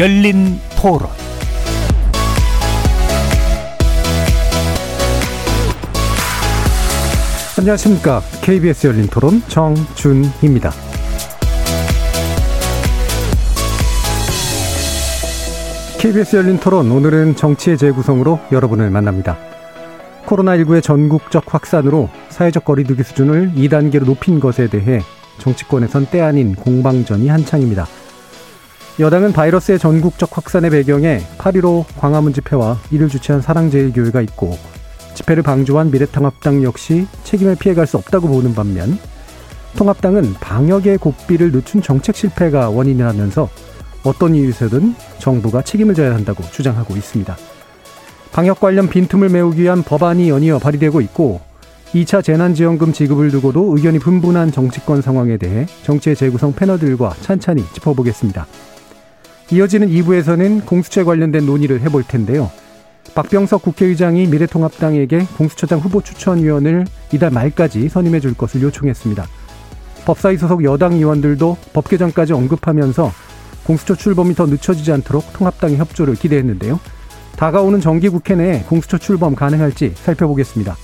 열린 토론 안녕하십니까. KBS 열린 토론 정준희입니다. KBS 열린 토론 오늘은 정치의 재구성으로 여러분을 만납니다. 코로나19의 전국적 확산으로 사회적 거리두기 수준을 2단계로 높인 것에 대해 정치권에선 때 아닌 공방전이 한창입니다. 여당은 바이러스의 전국적 확산의 배경에 8.15 광화문 집회와 이를 주최한 사랑제일교회가 있고 집회를 방조한 미래통합당 역시 책임을 피해갈 수 없다고 보는 반면 통합당은 방역의 고삐를 늦춘 정책 실패가 원인이라면서 어떤 이유에서든 정부가 책임을 져야 한다고 주장하고 있습니다. 방역 관련 빈틈을 메우기 위한 법안이 연이어 발의되고 있고 2차 재난지원금 지급을 두고도 의견이 분분한 정치권 상황에 대해 정치의 재구성 패널들과 찬찬히 짚어보겠습니다. 이어지는 2부에서는 공수처에 관련된 논의를 해볼 텐데요. 박병석 국회의장이 미래통합당에게 공수처장 후보 추천위원을 이달 말까지 선임해 줄 것을 요청했습니다. 법사위 소속 여당 의원들도 법 개정까지 언급하면서 공수처 출범이 더 늦춰지지 않도록 통합당의 협조를 기대했는데요. 다가오는 정기국회 내에 공수처 출범 가능할지 살펴보겠습니다.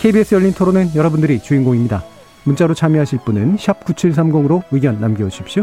KBS 열린 토론은 여러분들이 주인공입니다. 문자로 참여하실 분은 9730으로 의견 남겨주십시오.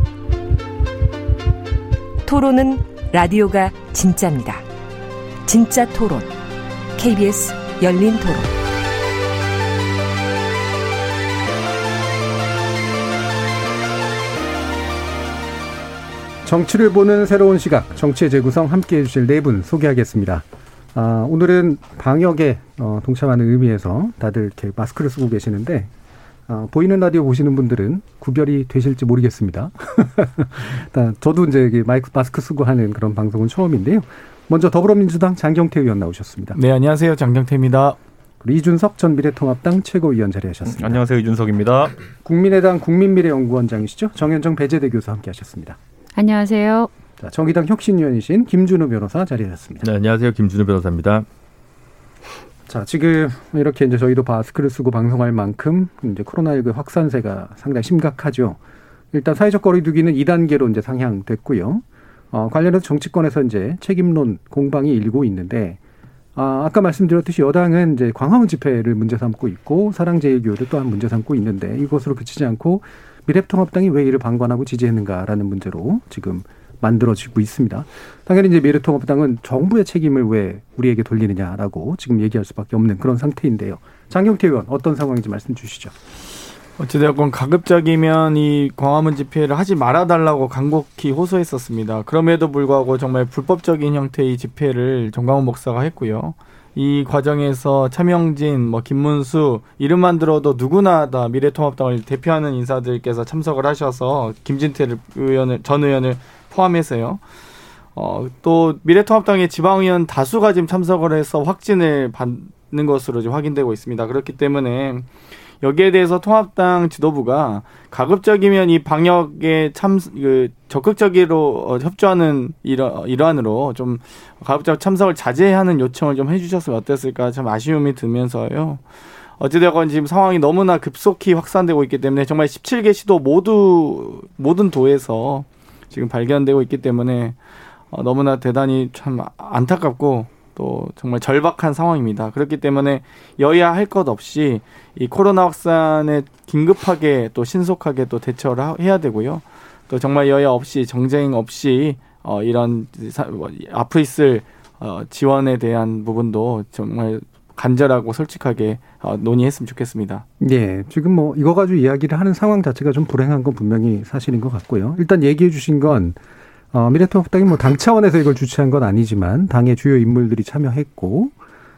토론은 라디오가 진짜입니다. 진짜 토론, KBS 열린 토론. 정치를 보는 새로운 시각, 정치의 재구성 함께 해주실 네 분 소개하겠습니다. 아, 오늘은 방역에 어, 동참하는 의미에서 다들 이렇게 마스크를 쓰고 계시는데 어, 보이는 라디오 보시는 분들은 구별이 되실지 모르겠습니다. 저도 이제 마이크 마스크 쓰고 하는 그런 방송은 처음인데요. 먼저 더불어민주당 장경태 의원 나오셨습니다. 네, 안녕하세요. 장경태입니다. 이준석 전 미래통합당 최고위원 자리하셨습니다. 안녕하세요. 이준석입니다. 국민의당 국민미래연구원장이시죠. 정현정 배재대 교수 함께하셨습니다. 안녕하세요. 자, 정의당 혁신위원이신 김준우 변호사 자리하셨습니다. 네, 안녕하세요. 김준우 변호사입니다. 자, 지금 이렇게 이제 저희도 마스크를 쓰고 방송할 만큼 이제 코로나19 확산세가 상당히 심각하죠. 일단 사회적 거리두기는 2단계로 이제 상향됐고요. 어, 관련해서 정치권에서 이제 책임론 공방이 일고 있는데 아, 아까 말씀드렸듯이 여당은 이제 광화문 집회를 문제 삼고 있고 사랑제일교회를 또한 문제 삼고 있는데 이것으로 그치지 않고 미래통합당이 왜 이를 방관하고 지지했는가라는 문제로 지금 만들어지고 있습니다. 당연히 이제 미래통합당은 정부의 책임을 왜 우리에게 돌리느냐라고 지금 얘기할 수밖에 없는 그런 상태인데요. 장경태 의원 어떤 상황인지 말씀 주시죠. 어찌되었건 가급적이면 이 광화문 집회를 하지 말아달라고 간곡히 호소했었습니다. 그럼에도 불구하고 정말 불법적인 형태의 집회를 정광훈 목사가 했고요. 이 과정에서 차명진, 뭐 김문수 이름만 들어도 누구나 다 미래통합당을 대표하는 인사들께서 참석을 하셔서 김진태 의원을 전 의원을 포함해서요. 어, 또 미래통합당의 지방의원 다수가 지금 참석을 해서 확진을 받는 것으로 지금 확인되고 있습니다. 그렇기 때문에 여기에 대해서 통합당 지도부가 가급적이면 이 방역에 참, 그, 적극적으로 어, 협조하는 일화, 일환으로 좀 가급적 참석을 자제하는 요청을 좀 해주셨으면 어땠을까 참 아쉬움이 들면서요. 어찌되건 지금 상황이 너무나 급속히 확산되고 있기 때문에 정말 17개 시도 모두, 모든 도에서 지금 발견되고 있기 때문에 어, 너무나 대단히 참 안타깝고 또 정말 절박한 상황입니다. 그렇기 때문에 여야 할 것 없이 이 코로나 확산에 긴급하게 또 신속하게 또 대처를 해야 되고요. 또 정말 여야 없이 정쟁 없이 어 이런 뭐, 앞으로 있을 어 지원에 대한 부분도 정말 간절하고 솔직하게 어, 논의했으면 좋겠습니다. 네, 지금 뭐 이거 가지고 이야기를 하는 상황 자체가 좀 불행한 건 분명히 사실인 것 같고요. 일단 얘기해 주신 건 어, 미래통합당이 뭐 당 차원에서 이걸 주최한 건 아니지만 당의 주요 인물들이 참여했고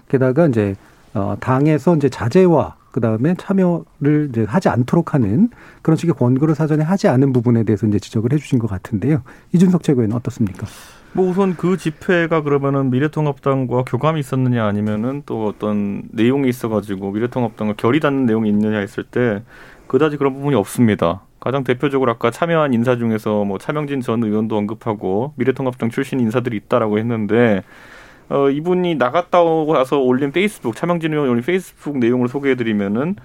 게다가 이제 어, 당에서 이제 자제와 그 다음에 참여를 이제 하지 않도록 하는 그런 식의 권고를 사전에 하지 않은 부분에 대해서 이제 지적을 해주신 것 같은데요. 이준석 최고위는 어떻습니까? 뭐 우선 그 집회가 그러면은 미래통합당과 교감이 있었느냐 아니면은 또 어떤 내용이 있어가지고 미래통합당과 결이 닿는 내용이 있느냐 했을 때 그다지 그런 부분이 없습니다. 가장 대표적으로 아까 참여한 인사 중에서 뭐 차명진 전 의원도 언급하고 미래통합당 출신 인사들이 있다라고 했는데 어 이분이 나갔다 오고 나서 올린 페이스북 차명진 의원 올린 페이스북 내용을 소개해드리면은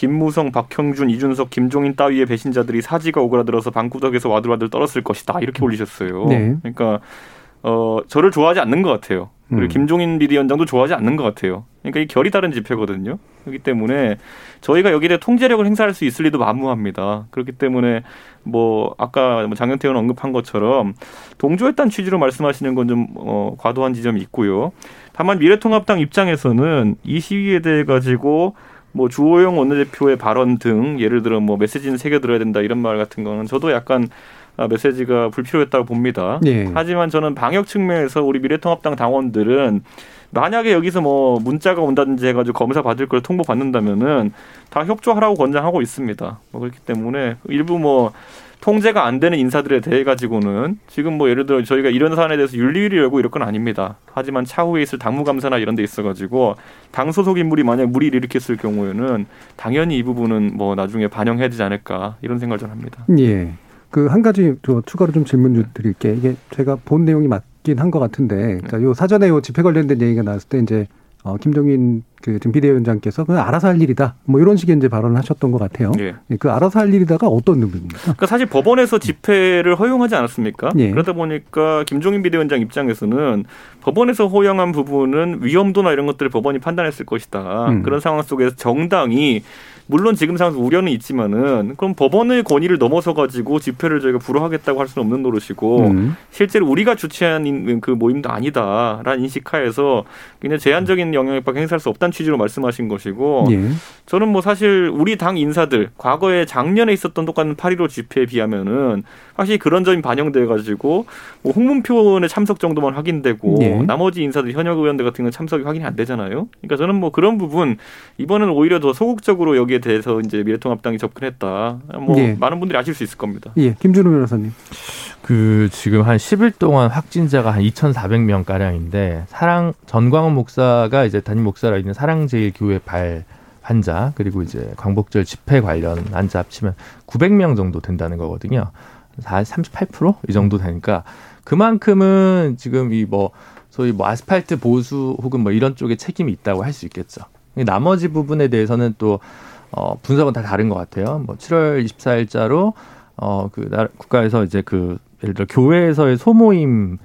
김무성, 박형준, 이준석, 김종인 따위의 배신자들이 사지가 오그라들어서 방구석에서 와들와들 떨었을 것이다 이렇게 올리셨어요. 네. 그러니까 어 저를 좋아하지 않는 것 같아요. 그리고 음. 김종인 비대위원장도 좋아하지 않는 것 같아요. 그러니까 이 결이 다른 집회거든요. 그렇기 때문에 저희가 여기에 대해 통제력을 행사할 수 있을 리도 만무합니다. 그렇기 때문에 뭐 아까 뭐 장현태 의원 언급한 것처럼 동조했다는 취지로 말씀하시는 건 좀 어, 과도한 지점이 있고요. 다만 미래통합당 입장에서는 이 시위에 대해 가지고 뭐 주호영 원내대표의 발언 등 예를 들어 뭐 메시지는 새겨 들어야 된다 이런 말 같은 거는 저도 약간 아, 메시지가 불필요했다고 봅니다. 예. 하지만 저는 방역 측면에서 우리 미래통합당 당원들은 만약에 여기서 뭐 문자가 온다든지 해가지고 검사 받을 걸 통보 받는다면은 다 협조하라고 권장하고 있습니다. 뭐 그렇기 때문에 일부 뭐 통제가 안 되는 인사들에 대해 가지고는 지금 뭐 예를 들어 저희가 이런 사안에 대해서 윤리위를 열고 이럴 건 아닙니다. 하지만 차후에 있을 당무감사나 이런 데 있어 가지고 당 소속 인물이 만약 무리를 일으켰을 경우에는 당연히 이 부분은 뭐 나중에 반영해야 되지 않을까 이런 생각을 좀 합니다. 예. 그 한 가지 저 추가로 좀 질문 좀 드릴게. 이게 제가 본 내용이 맞긴 한 것 같은데, 자, 요 사전에 요 집회 관련된 얘기가 나왔을 때 이제 어, 김종인 그 지금 비대위원장께서 그 알아서 할 일이다. 뭐 이런 식의 이제 발언을 하셨던 것 같아요. 예. 예, 그 알아서 할 일이다가 어떤 의미입니까? 그러니까 사실 법원에서 집회를 허용하지 않았습니까? 예. 그러다 보니까 김종인 비대위원장 입장에서는 법원에서 허용한 부분은 위험도나 이런 것들을 법원이 판단했을 것이다. 음. 그런 상황 속에서 정당이 물론 지금 상황에서 우려는 있지만은 그럼 법원의 권위를 넘어서 가지고 집회를 저희가 불허하겠다고 할 수는 없는 노릇이고 음. 실제로 우리가 주최한 인- 그 모임도 아니다라는 인식하에서 그냥 제한적인 영향력밖에 행사할 수 없다는 취지로 말씀하신 것이고 예. 저는 뭐 사실 우리 당 인사들 과거에 작년에 있었던 똑같은 8.15 집회에 비하면은 확실히 그런 점이 반영돼 가지고 뭐 홍문표의 참석 정도만 확인되고 네. 나머지 인사들 현역 의원들 같은 경우는 참석이 확인이 안 되잖아요. 그러니까 저는 뭐 그런 부분 이번에는 오히려 더 소극적으로 여기에 대해서 이제 미래통합당이 접근했다. 뭐 네. 많은 분들이 아실 수 있을 겁니다. 예. 김준호 변호사님. 그 지금 한 10일 동안 확진자가 한 2,400명 가량인데 사랑 전광훈 목사가 이제 담임 목사라 있는 사랑제일교회 발 환자 그리고 이제 광복절 집회 관련 환자 합치면 900명 정도 된다는 거거든요. 38%이 정도 되니까 그만큼은 지금 이 뭐 소위 뭐 아스팔트 보수 혹은 뭐 이런 쪽에 책임이 있다고 할 수 있겠죠. 나머지 부분에 대해서는 또 어, 분석은 다 다른 것 같아요. 뭐 7월 24일자로 어, 그, 나, 국가에서 이제 그, 예를 들어 교회에서의 소모임을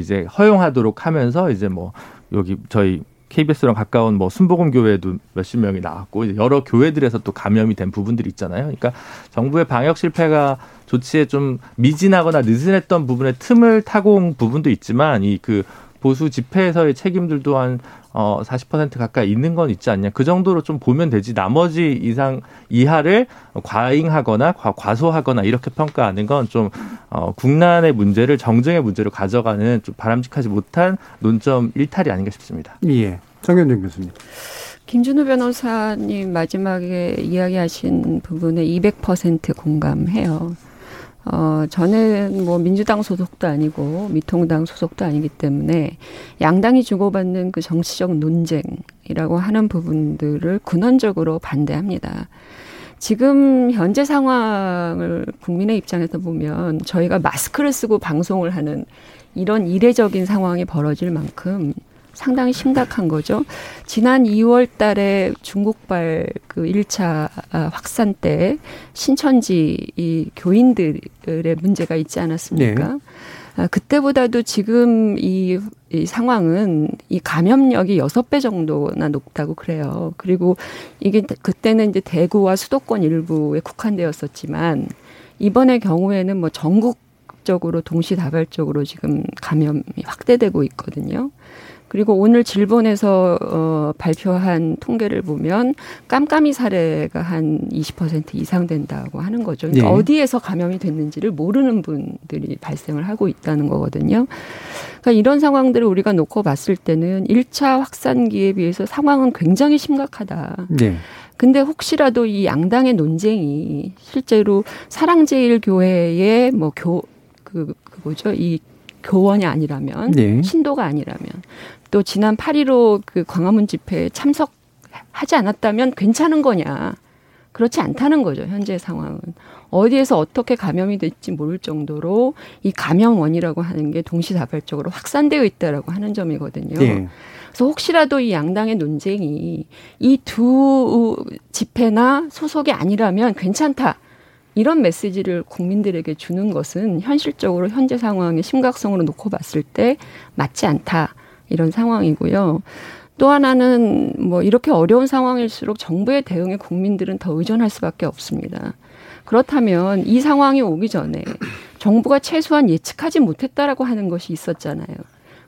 이제 허용하도록 하면서 이제 뭐, 여기 저희 KBS랑 가까운 뭐 순복음 교회도 몇십 명이 나왔고 이제 여러 교회들에서 또 감염이 된 부분들이 있잖아요. 그러니까 정부의 방역 실패가 조치에 좀 미진하거나 느슨했던 부분에 틈을 타고 온 부분도 있지만 이 그 보수 집회에서의 책임들도 한 어, 40% 가까이 있는 건 있지 않냐. 그 정도로 좀 보면 되지. 나머지 이상 이하를 과잉하거나 과, 과소하거나 이렇게 평가하는 건 좀 어, 국난의 문제를 정쟁의 문제로 가져가는 좀 바람직하지 못한 논점 일탈이 아닌가 싶습니다. 예. 정현정 교수님. 김준호 변호사님 마지막에 이야기하신 부분에 200% 공감해요. 어, 저는 뭐 민주당 소속도 아니고 미통당 소속도 아니기 때문에 양당이 주고받는 그 정치적 논쟁이라고 하는 부분들을 근원적으로 반대합니다. 지금 현재 상황을 국민의 입장에서 보면 저희가 마스크를 쓰고 방송을 하는 이런 이례적인 상황이 벌어질 만큼 상당히 심각한 거죠. 지난 2월 달에 중국발 그 1차 확산 때 신천지 이 교인들의 문제가 있지 않았습니까? 아, 그때보다도 지금 이, 이 상황은 이 감염력이 여섯 배 정도나 높다고 그래요. 그리고 이게 그때는 이제 대구와 수도권 일부에 국한되었었지만 이번의 경우에는 뭐 전국 전국적으로 동시다발적으로 지금 감염이 확대되고 있거든요. 그리고 오늘 질본에서 어, 발표한 통계를 보면 깜깜이 사례가 한 20% 이상 된다고 하는 거죠. 그러니까 네. 어디에서 감염이 됐는지를 모르는 분들이 발생을 하고 있다는 거거든요. 그러니까 이런 상황들을 우리가 놓고 봤을 때는 1차 확산기에 비해서 상황은 굉장히 심각하다. 네. 근데 혹시라도 이 양당의 논쟁이 실제로 사랑제일교회의 뭐 교 그 그 뭐죠 이 교원이 아니라면 네. 신도가 아니라면 또 지난 8.15 그 광화문 집회에 참석하지 않았다면 괜찮은 거냐 그렇지 않다는 거죠 현재 상황은 어디에서 어떻게 감염이 될지 모를 정도로 이 감염 원이라고 하는 게 동시다발적으로 확산되어 있다라고 하는 점이거든요. 네. 그래서 혹시라도 이 양당의 논쟁이 이 두 집회나 소속이 아니라면 괜찮다. 이런 메시지를 국민들에게 주는 것은 현실적으로 현재 상황의 심각성으로 놓고 봤을 때 맞지 않다. 이런 상황이고요. 또 하나는 뭐 이렇게 어려운 상황일수록 정부의 대응에 국민들은 더 의존할 수밖에 없습니다. 그렇다면 이 상황이 오기 전에 정부가 최소한 예측하지 못했다라고 하는 것이 있었잖아요.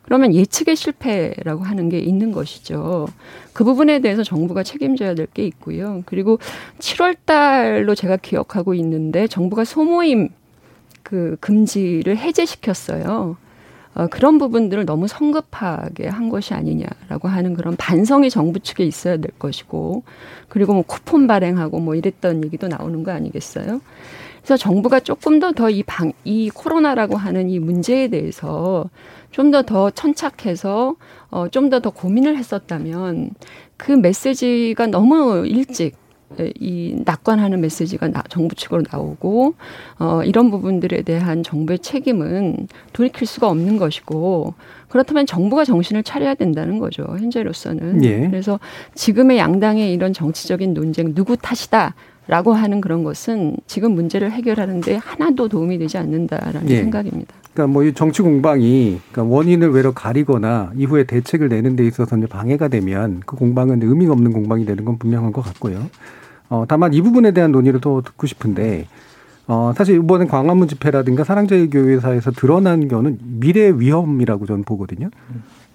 그러면 예측의 실패라고 하는 게 있는 것이죠. 그 부분에 대해서 정부가 책임져야 될 게 있고요. 그리고 7월 달로 제가 기억하고 있는데 정부가 소모임 그 금지를 해제시켰어요. 어, 그런 부분들을 너무 성급하게 한 것이 아니냐라고 하는 그런 반성이 정부 측에 있어야 될 것이고 그리고 뭐 쿠폰 발행하고 뭐 이랬던 얘기도 나오는 거 아니겠어요? 그래서 정부가 조금 더 더 이 방, 이 코로나라고 하는 이 문제에 대해서 좀 더 더 천착해서 어, 좀 더 더 고민을 했었다면 그 메시지가 너무 일찍 이 낙관하는 메시지가 나, 정부 측으로 나오고 어, 이런 부분들에 대한 정부의 책임은 돌이킬 수가 없는 것이고 그렇다면 정부가 정신을 차려야 된다는 거죠 현재로서는 예. 그래서 지금의 양당의 이런 정치적인 논쟁 누구 탓이다. 라고 하는 그런 것은 지금 문제를 해결하는데 하나도 도움이 되지 않는다라는 예. 생각입니다. 그러니까 뭐 이 정치 공방이 그러니까 원인을 외로 가리거나 이후에 대책을 내는 데 있어서 이제 방해가 되면 그 공방은 의미가 없는 공방이 되는 건 분명한 것 같고요. 어, 다만 이 부분에 대한 논의를 또 듣고 싶은데 어, 사실 이번에 광화문 집회라든가 사랑제일교회사에서 드러난 거는 미래 위험이라고 저는 보거든요.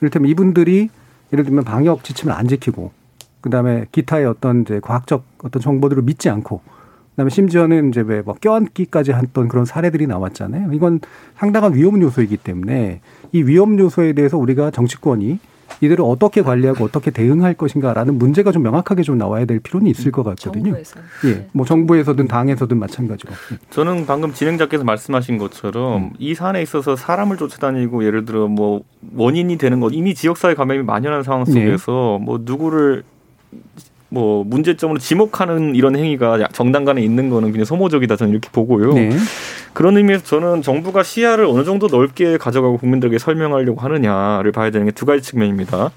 이를테면 이분들이 예를 들면 방역 지침을 안 지키고 그다음에 기타의 어떤 이제 과학적 어떤 정보들을 믿지 않고 그다음에 심지어는 이제 왜 뭐 껴안기까지 했던 그런 사례들이 나왔잖아요. 이건 상당한 위험 요소이기 때문에 이 위험 요소에 대해서 우리가 정치권이 이들을 어떻게 관리하고 어떻게 대응할 것인가라는 문제가 좀 명확하게 좀 나와야 될 필요는 있을 것 같거든요. 정부에서. 예, 뭐 정부에서든 당에서든 마찬가지로. 저는 방금 진행자께서 말씀하신 것처럼 이 사안에 있어서 사람을 쫓아다니고 예를 들어 뭐 원인이 되는 것 이미 지역사회 감염이 만연한 상황 속에서 뭐 누구를 뭐 문제점으로 지목하는 이런 행위가 정당 간에 있는 거는 그냥 소모적이다 저는 이렇게 보고요. 네. 그런 의미에서 저는 정부가 시야를 어느 정도 넓게 가져가고 국민들에게 설명하려고 하느냐를 봐야 되는 게 두 가지 측면입니다.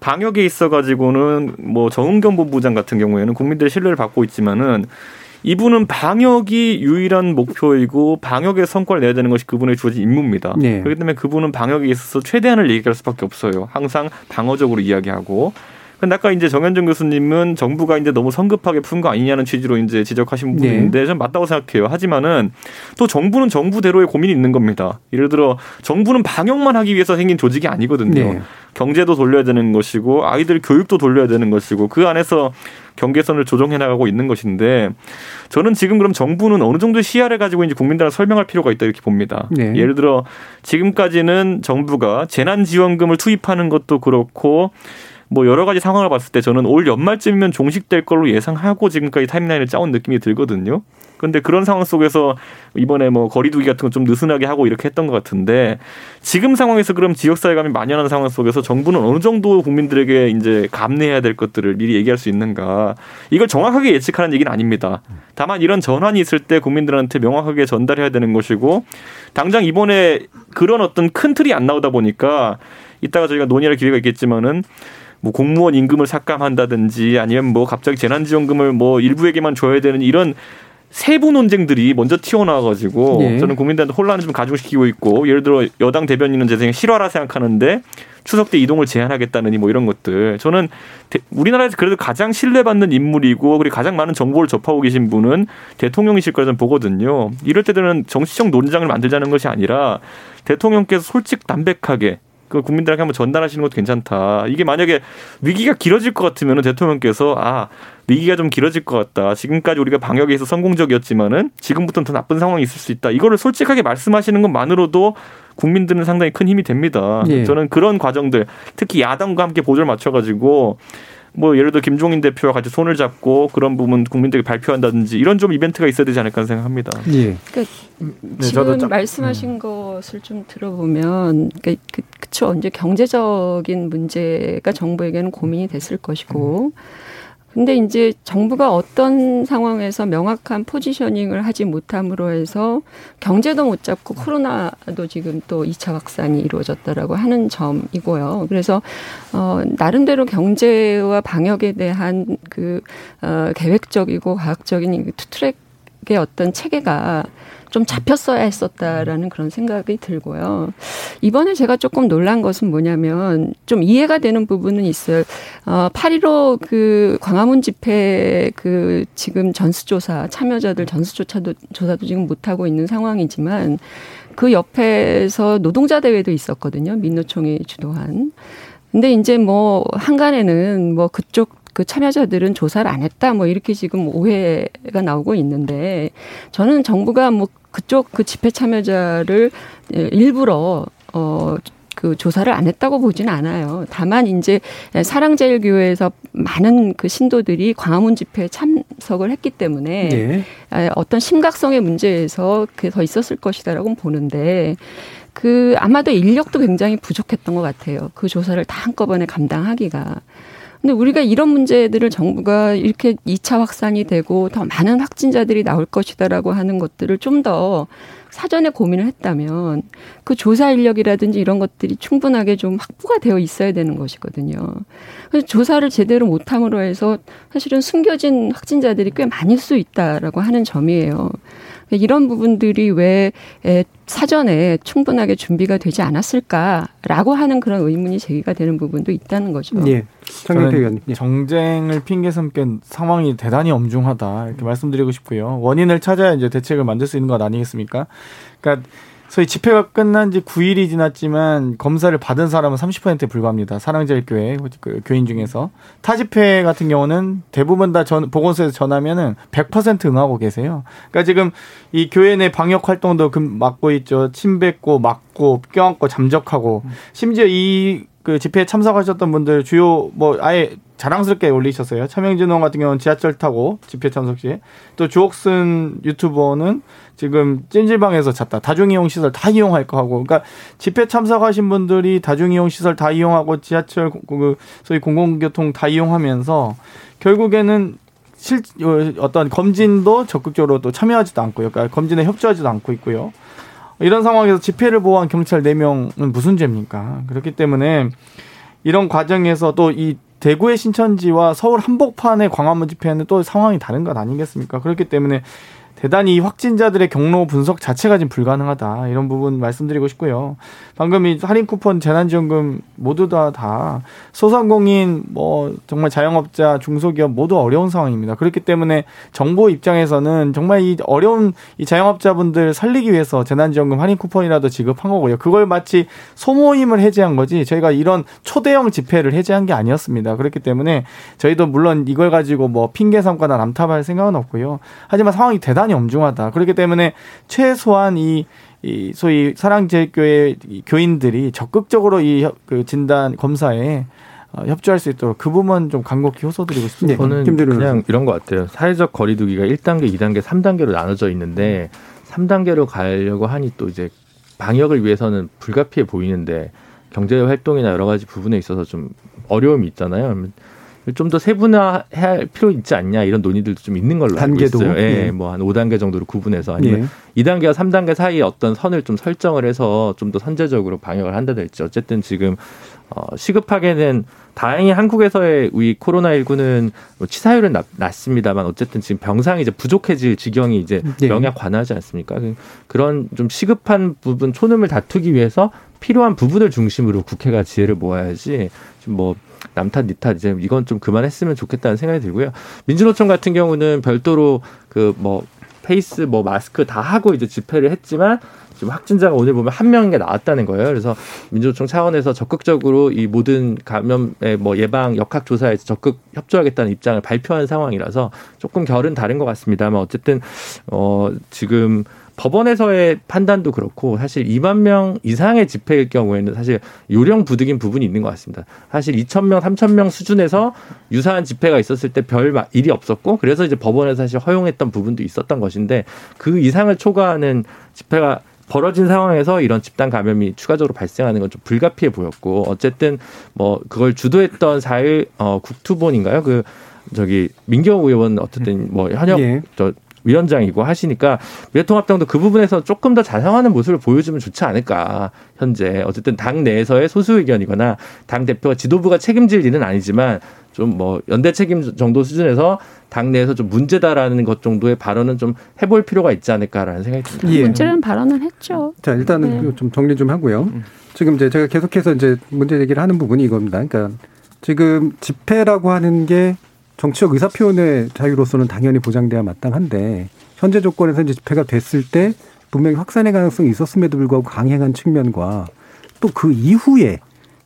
방역에 있어 가지고는 뭐 정은경 본부장 같은 경우에는 국민들의 신뢰를 받고 있지만은 이분은 방역이 유일한 목표이고 방역의 성과를 내야 되는 것이 그분의 주어진 임무입니다. 네. 그렇기 때문에 그분은 방역에 있어서 최대한을 얘기할 수밖에 없어요. 항상 방어적으로 이야기하고. 근데 아까 이제 정현정 교수님은 정부가 이제 너무 성급하게 푼 거 아니냐는 취지로 이제 지적하신 부분이 네. 전 맞다고 생각해요. 하지만은 또 정부는 정부대로의 고민이 있는 겁니다. 예를 들어 정부는 방역만 하기 위해서 생긴 조직이 아니거든요. 네. 경제도 돌려야 되는 것이고 아이들 교육도 돌려야 되는 것이고 그 안에서 경계선을 조정해 나가고 있는 것인데 저는 지금 그럼 정부는 어느 정도 시야를 가지고 이제 국민들한테 설명할 필요가 있다 이렇게 봅니다. 네. 예를 들어 지금까지는 정부가 재난지원금을 투입하는 것도 그렇고 뭐 여러 가지 상황을 봤을 때 저는 올 연말쯤이면 종식될 걸로 예상하고 지금까지 타임라인을 짜온 느낌이 들거든요. 그런데 그런 상황 속에서 이번에 뭐 거리두기 같은 거좀 느슨하게 하고 이렇게 했던 것 같은데 지금 상황에서 그럼 지역사회 감이 만연한 상황 속에서 정부는 어느 정도 국민들에게 이제 감내해야 될 것들을 미리 얘기할 수 있는가 이걸 정확하게 예측하는 얘기는 아닙니다. 다만 이런 전환이 있을 때 국민들한테 명확하게 전달해야 되는 것이고 당장 이번에 그런 어떤 큰 틀이 안 나오다 보니까 이따가 저희가 논의할 기회가 있겠지만은 뭐 공무원 임금을 삭감한다든지 아니면 뭐 갑자기 재난지원금을 뭐 일부에게만 줘야 되는 이런 세부 논쟁들이 먼저 튀어나와가지고 예. 저는 국민들한테 혼란을 좀 가중시키고 있고 예를 들어 여당 대변인은 제 생각에 실화라 생각하는데 추석 때 이동을 제한하겠다느니 뭐 이런 것들 저는 대- 우리나라에서 그래도 가장 신뢰받는 인물이고 그리고 가장 많은 정보를 접하고 계신 분은 대통령이실 거라 저는 보거든요. 이럴 때들은 정치적 논쟁을 만들자는 것이 아니라 대통령께서 솔직 담백하게 그 국민들에게 한번 전달하시는 것도 괜찮다. 이게 만약에 위기가 길어질 것 같으면 대통령께서 아 위기가 좀 길어질 것 같다. 지금까지 우리가 방역에서 성공적이었지만은 지금부터는 더 나쁜 상황이 있을 수 있다. 이거를 솔직하게 말씀하시는 것만으로도 국민들은 상당히 큰 힘이 됩니다. 예. 저는 그런 과정들 특히 야당과 함께 보조를 맞춰가지고 뭐 예를 들어 김종인 대표와 같이 손을 잡고 그런 부분 국민들에게 발표한다든지 이런 좀 이벤트가 있어야 되지 않을까 생각합니다. 예. 네, 지금 저도 짝- 말씀하신 것을 좀 들어보면 그, 그, 그쵸 이제 경제적인 문제가 정부에게는 고민이 됐을 것이고 근데 이제 정부가 어떤 상황에서 명확한 포지셔닝을 하지 못함으로 해서 경제도 못 잡고 코로나도 지금 또 2차 확산이 이루어졌다라고 하는 점이고요. 그래서 어 나름대로 경제와 방역에 대한 그 어, 계획적이고 과학적인 이 투트랙의 어떤 체계가 좀 잡혔어야 했었다라는 그런 생각이 들고요. 이번에 제가 조금 놀란 것은 뭐냐면 좀 이해가 되는 부분은 있어요. 어, 8.15 그 광화문 집회 그 지금 전수조사 참여자들 전수조사도 조사도 지금 못하고 있는 상황이지만 그 옆에서 노동자 대회도 있었거든요. 민노총이 주도한. 근데 이제 뭐 한간에는 뭐 그쪽 그 참여자들은 조사를 안 했다 뭐 이렇게 지금 오해가 나오고 있는데 저는 정부가 뭐 그쪽 그 집회 참여자를 일부러 어 그 조사를 안 했다고 보지는 않아요. 다만 이제 사랑제일교회에서 많은 그 신도들이 광화문 집회에 참석을 했기 때문에 예. 아, 어떤 심각성의 문제에서 그게 더 있었을 것이다라고 보는데 그 아마도 인력도 굉장히 부족했던 것 같아요. 그 조사를 다 한꺼번에 감당하기가. 근데 우리가 이런 문제들을 정부가 이렇게 2차 확산이 되고 더 많은 확진자들이 나올 것이다라고 하는 것들을 좀 더 사전에 고민을 했다면 그 조사 인력이라든지 이런 것들이 충분하게 좀 확보가 되어 있어야 되는 것이거든요. 그래서 조사를 제대로 못함으로 해서 사실은 숨겨진 확진자들이 꽤 많을 수 있다라고 하는 점이에요. 이런 부분들이 왜 에, 사전에 충분하게 준비가 되지 않았을까라고 하는 그런 의문이 제기가 되는 부분도 있다는 거죠. 예. 저는 의원님. 예. 정쟁을 핑계 삼긴 상황이 대단히 엄중하다 이렇게 말씀드리고 싶고요. 원인을 찾아야 이제 대책을 만들 수 있는 것 아니겠습니까? 그러니까 소위 집회가 끝난 지 9일이 지났지만 검사를 받은 사람은 30%에 불과합니다. 사랑제일교회 그 교인 중에서 타 집회 같은 경우는 대부분 다 전, 보건소에서 전하면은 100% 응하고 계세요. 그러니까 지금 이 교회 내 방역 활동도 금 막고 있죠. 침 뱉고 막고 껴안고 잠적하고 심지어 이 그 집회에 참석하셨던 분들 주요 뭐 아예 자랑스럽게 올리셨어요. 차명진 의원 같은 경우는 지하철 타고 집회 참석 시에 또 주옥순 유튜버는 지금 찜질방에서 잤다. 다중이용 시설 다 이용할 거 하고. 그러니까 집회 참석하신 분들이 다중이용 시설 다 이용하고 지하철 그 소위 공공교통 다 이용하면서 결국에는 실 어, 어떤 검진도 적극적으로 또 참여하지도 않고요. 그러니까 검진에 협조하지도 않고 있고요. 이런 상황에서 집회를 보호한 경찰 4명은 무슨 죄입니까? 그렇기 때문에 이런 과정에서 또 이 대구의 신천지와 서울 한복판의 광화문 집회는 또 상황이 다른 것 아니겠습니까? 그렇기 때문에 대단히 이 확진자들의 경로 분석 자체가 지금 불가능하다. 이런 부분 말씀드리고 싶고요. 방금 이 할인 쿠폰 재난지원금 모두 다, 다 소상공인 뭐 정말 자영업자 중소기업 모두 어려운 상황입니다. 그렇기 때문에 정부 입장에서는 정말 이 어려운 이 자영업자분들 살리기 위해서 재난지원금 할인 쿠폰이라도 지급한 거고요. 그걸 마치 소모임을 해제한 거지 저희가 이런 초대형 집회를 해제한 게 아니었습니다. 그렇기 때문에 저희도 물론 이걸 가지고 뭐 핑계 삼거나 남탓할 생각은 없고요. 하지만 상황이 대단히 엄중하다. 그렇기 때문에 최소한 이, 이 소위 사랑제일교회 이 교인들이 적극적으로 이 그 진단 검사에 어, 협조할 수 있도록 그 부분 좀 간곡히 호소드리고 싶습니다. 저는 김대중 그냥. 이런 것 같아요. 사회적 거리두기가 1단계, 2단계, 3단계로 나눠져 있는데 3단계로 가려고 하니 또 이제 방역을 위해서는 불가피해 보이는데 경제 활동이나 여러 가지 부분에 있어서 좀 어려움이 있잖아요. 좀 더 세분화할 필요 있지 않냐 이런 논의들도 좀 있는 걸로 단계도? 알고 있어요. 예, 예. 뭐한 5단계 정도로 구분해서 아니면 예. 2단계와 3단계 사이에 어떤 선을 좀 설정을 해서 좀 더 선제적으로 방역을 한다든지 어쨌든 지금 어, 시급하게는 다행히 한국에서의 이 코로나19는 뭐 치사율은 낮, 낮습니다만 어쨌든 지금 병상이 이제 부족해질 지경이 이제 예. 명약 관하지 않습니까? 그- 그런 좀 시급한 부분 초놈을 다투기 위해서 필요한 부분을 중심으로 국회가 지혜를 모아야지 좀뭐 남탓 니탓 이제 이건 좀 그만했으면 좋겠다는 생각이 들고요. 민주노총 같은 경우는 별도로 그 뭐 face 뭐 마스크 다 하고 이제 집회를 했지만 지금 확진자가 오늘 보면 한 명이 나왔다는 거예요. 그래서 민주노총 차원에서 적극적으로 이 모든 감염의 뭐 예방 역학 조사에 적극 협조하겠다는 입장을 발표한 상황이라서 조금 결은 다른 것 같습니다만 어쨌든 어 지금 법원에서의 판단도 그렇고 사실 2만 명 이상의 집회일 경우에는 사실 요령 부득인 부분이 있는 것 같습니다. 사실 2천 명, 3천 명 수준에서 유사한 집회가 있었을 때 별 일이 없었고 그래서 이제 법원에서 사실 허용했던 부분도 있었던 것인데 그 이상을 초과하는 집회가 벌어진 상황에서 이런 집단 감염이 추가적으로 발생하는 건 좀 불가피해 보였고 어쨌든 뭐 그걸 주도했던 사일 어 국투본인가요? 그 저기 민경호 의원 어쨌든 뭐 현역 예. 저 위원장이고 하시니까 미래통합당도 그 부분에서 조금 더 자상하는 모습을 보여주면 좋지 않을까 현재 어쨌든 당 내에서의 소수 의견이거나 당 대표가 지도부가 책임질 일은 아니지만 좀 뭐 연대 책임 정도 수준에서 당 내에서 좀 문제다라는 것 정도의 발언은 좀 해볼 필요가 있지 않을까라는 생각이 듭니다. 예. 문제는 발언을 했죠. 자, 일단은 네. 좀 정리 좀 하고요. 지금 이제 제가 계속해서 이제 문제 제기를 하는 부분이 이겁니다. 그러니까 지금 집회라고 하는 게 정치적 의사 표현의 자유로서는 당연히 보장돼야 마땅한데 현재 조건에서 이제 집회가 됐을 때 분명히 확산의 가능성이 있었음에도 불구하고 강행한 측면과 또 그 이후에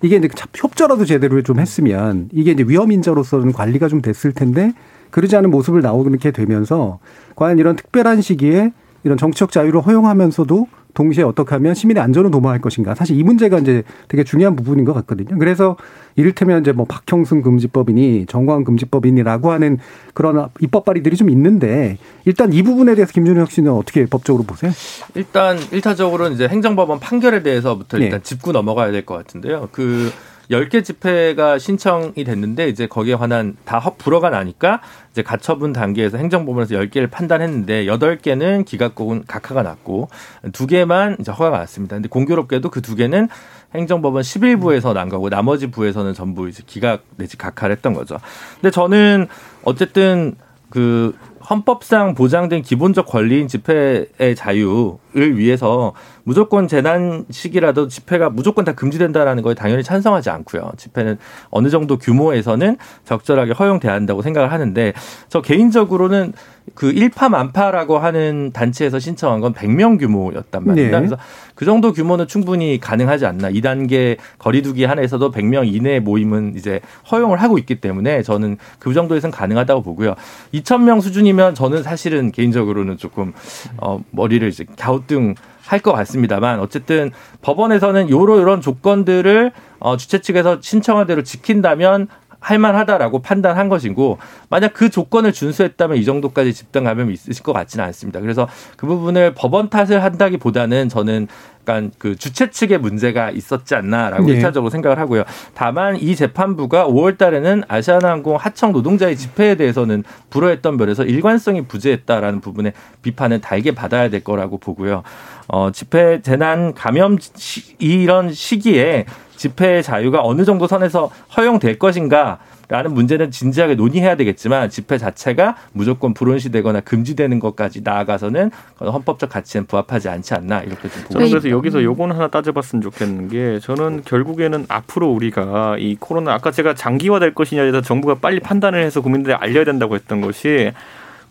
이게 이제 참 협조라도 제대로 좀 했으면 이게 이제 위험 인자로서는 관리가 좀 됐을 텐데 그러지 않은 모습을 나오게 되면서 과연 이런 특별한 시기에 이런 정치적 자유를 허용하면서도 동시에 어떻게 하면 시민의 안전을 도모할 것인가. 사실 이 문제가 이제 되게 중요한 부분인 것 같거든요. 그래서 이를테면 이제 뭐 박형순 금지법이니 정광 금지법이니라고 하는 그런 입법 발의들이 좀 있는데 일단 이 부분에 대해서 김준혁 씨는 어떻게 법적으로 보세요? 일단 일차적으로는 이제 행정법원 판결에 대해서부터 일단 네. 짚고 넘어가야 될 것 같은데요. 그 10개 집회가 신청이 됐는데 이제 거기에 관한 다 허- 불어가 나니까 이제 가처분 단계에서 행정법원에서 10개를 판단했는데 8개는 기각곡은 각하가 났고 두 개만 이제 허가가 났습니다. 근데 공교롭게도 그 두 개는 행정법원 11부에서 난 거고 나머지 부에서는 전부 이제 기각 내지 각하를 했던 거죠. 근데 저는 어쨌든 그 헌법상 보장된 기본적 권리인 집회의 자유 를 위해서 무조건 재난 시기라도 집회가 무조건 다 금지된다라는 거에 당연히 찬성하지 않고요. 집회는 어느 정도 규모에서는 적절하게 허용돼야 한다고 생각을 하는데 저 개인적으로는 그 일파만파라고 하는 단체에서 신청한 건 100명 규모였단 말입니다. 네. 그래서 그 정도 규모는 충분히 가능하지 않나. 2단계 거리두기 한에서도 100명 이내 모임은 이제 허용을 하고 있기 때문에 저는 그 정도에선 가능하다고 보고요. 2,000명 수준이면 저는 사실은 개인적으로는 조금 어 머리를 이제 갸 우뚱 할 것 같습니다만 어쨌든 법원에서는 요러 요런 조건들을 어 주최 측에서 신청한 대로 지킨다면 할만하다라고 판단한 것이고 만약 그 조건을 준수했다면 이 정도까지 집단 감염이 있으실 것 같지는 않습니다. 그래서 그 부분을 법원 탓을 한다기보다는 저는 약간 그 주최 측의 문제가 있었지 않나라고 네. 일차적으로 생각을 하고요. 다만 이 재판부가 5월 달에는 아시아나항공 하청 노동자의 집회에 대해서는 불허했던 면에서 일관성이 부재했다라는 부분에 비판을 달게 받아야 될 거라고 보고요. 어, 집회 재난 감염 시, 이런 시기에 집회 자유가 어느 정도 선에서 허용될 것인가 라는 문제는 진지하게 논의해야 되겠지만 집회 자체가 무조건 불온시되거나 금지되는 것까지 나아가서는 헌법적 가치엔 부합하지 않지 않나 이렇게 좀 보고 저는. 그래서 여기서 요거는 하나 따져봤으면 좋겠는 게 저는 결국에는 앞으로 우리가 이 코로나 아까 제가 장기화될 것이냐에 대해서 정부가 빨리 판단을 해서 국민들에 알려야 된다고 했던 것이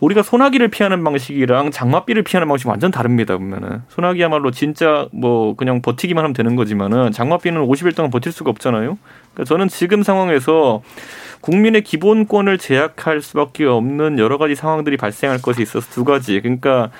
우리가 소나기를 피하는 방식이랑 장맛비를 피하는 방식이 완전 다릅니다 보면은 소나기야말로 진짜 뭐 그냥 버티기만 하면 되는 거지만은 장맛비는 50일 동안 버틸 수가 없잖아요. 그러니까 저는 지금 상황에서 국민의 기본권을 제약할 수밖에 없는 여러 가지 상황들이 발생할 것이 있어서 두 가지. 그러니까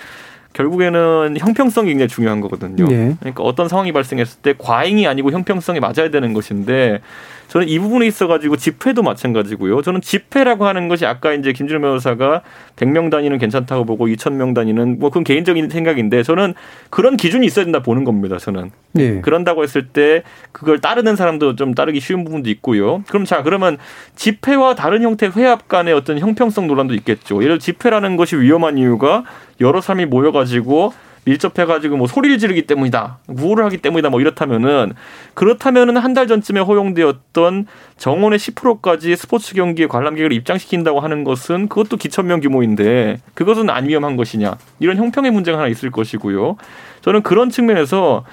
결국에는 형평성이 굉장히 중요한 거거든요. 네. 그러니까 어떤 상황이 발생했을 때 과잉이 아니고 형평성이 맞아야 되는 것인데 저는 이 부분에 있어 가지고 집회도 마찬가지고요. 저는 집회라고 하는 것이 아까 이제 김준호 변호사가 100명 단위는 괜찮다고 보고 2,000명 단위는 뭐 그건 개인적인 생각인데 저는 그런 기준이 있어야 된다 보는 겁니다. 저는 네. 그런다고 했을 때 그걸 따르는 사람도 좀 따르기 쉬운 부분도 있고요. 그럼 자 그러면 집회와 다른 형태 회합 간의 어떤 형평성 논란도 있겠죠. 예를 들어 집회라는 것이 위험한 이유가 여러 사람이 모여가지고 밀접해가지고 뭐 소리를 지르기 때문이다, 구호를 하기 때문이다, 뭐 이렇다면은 그렇다면은 한 달 전쯤에 허용되었던 정원의 10%까지 스포츠 경기에 관람객을 입장시킨다고 하는 것은 그것도 기천명 규모인데 그것은 안 위험한 것이냐 이런 형평의 문제가 하나 있을 것이고요. 저는 그런 측면에서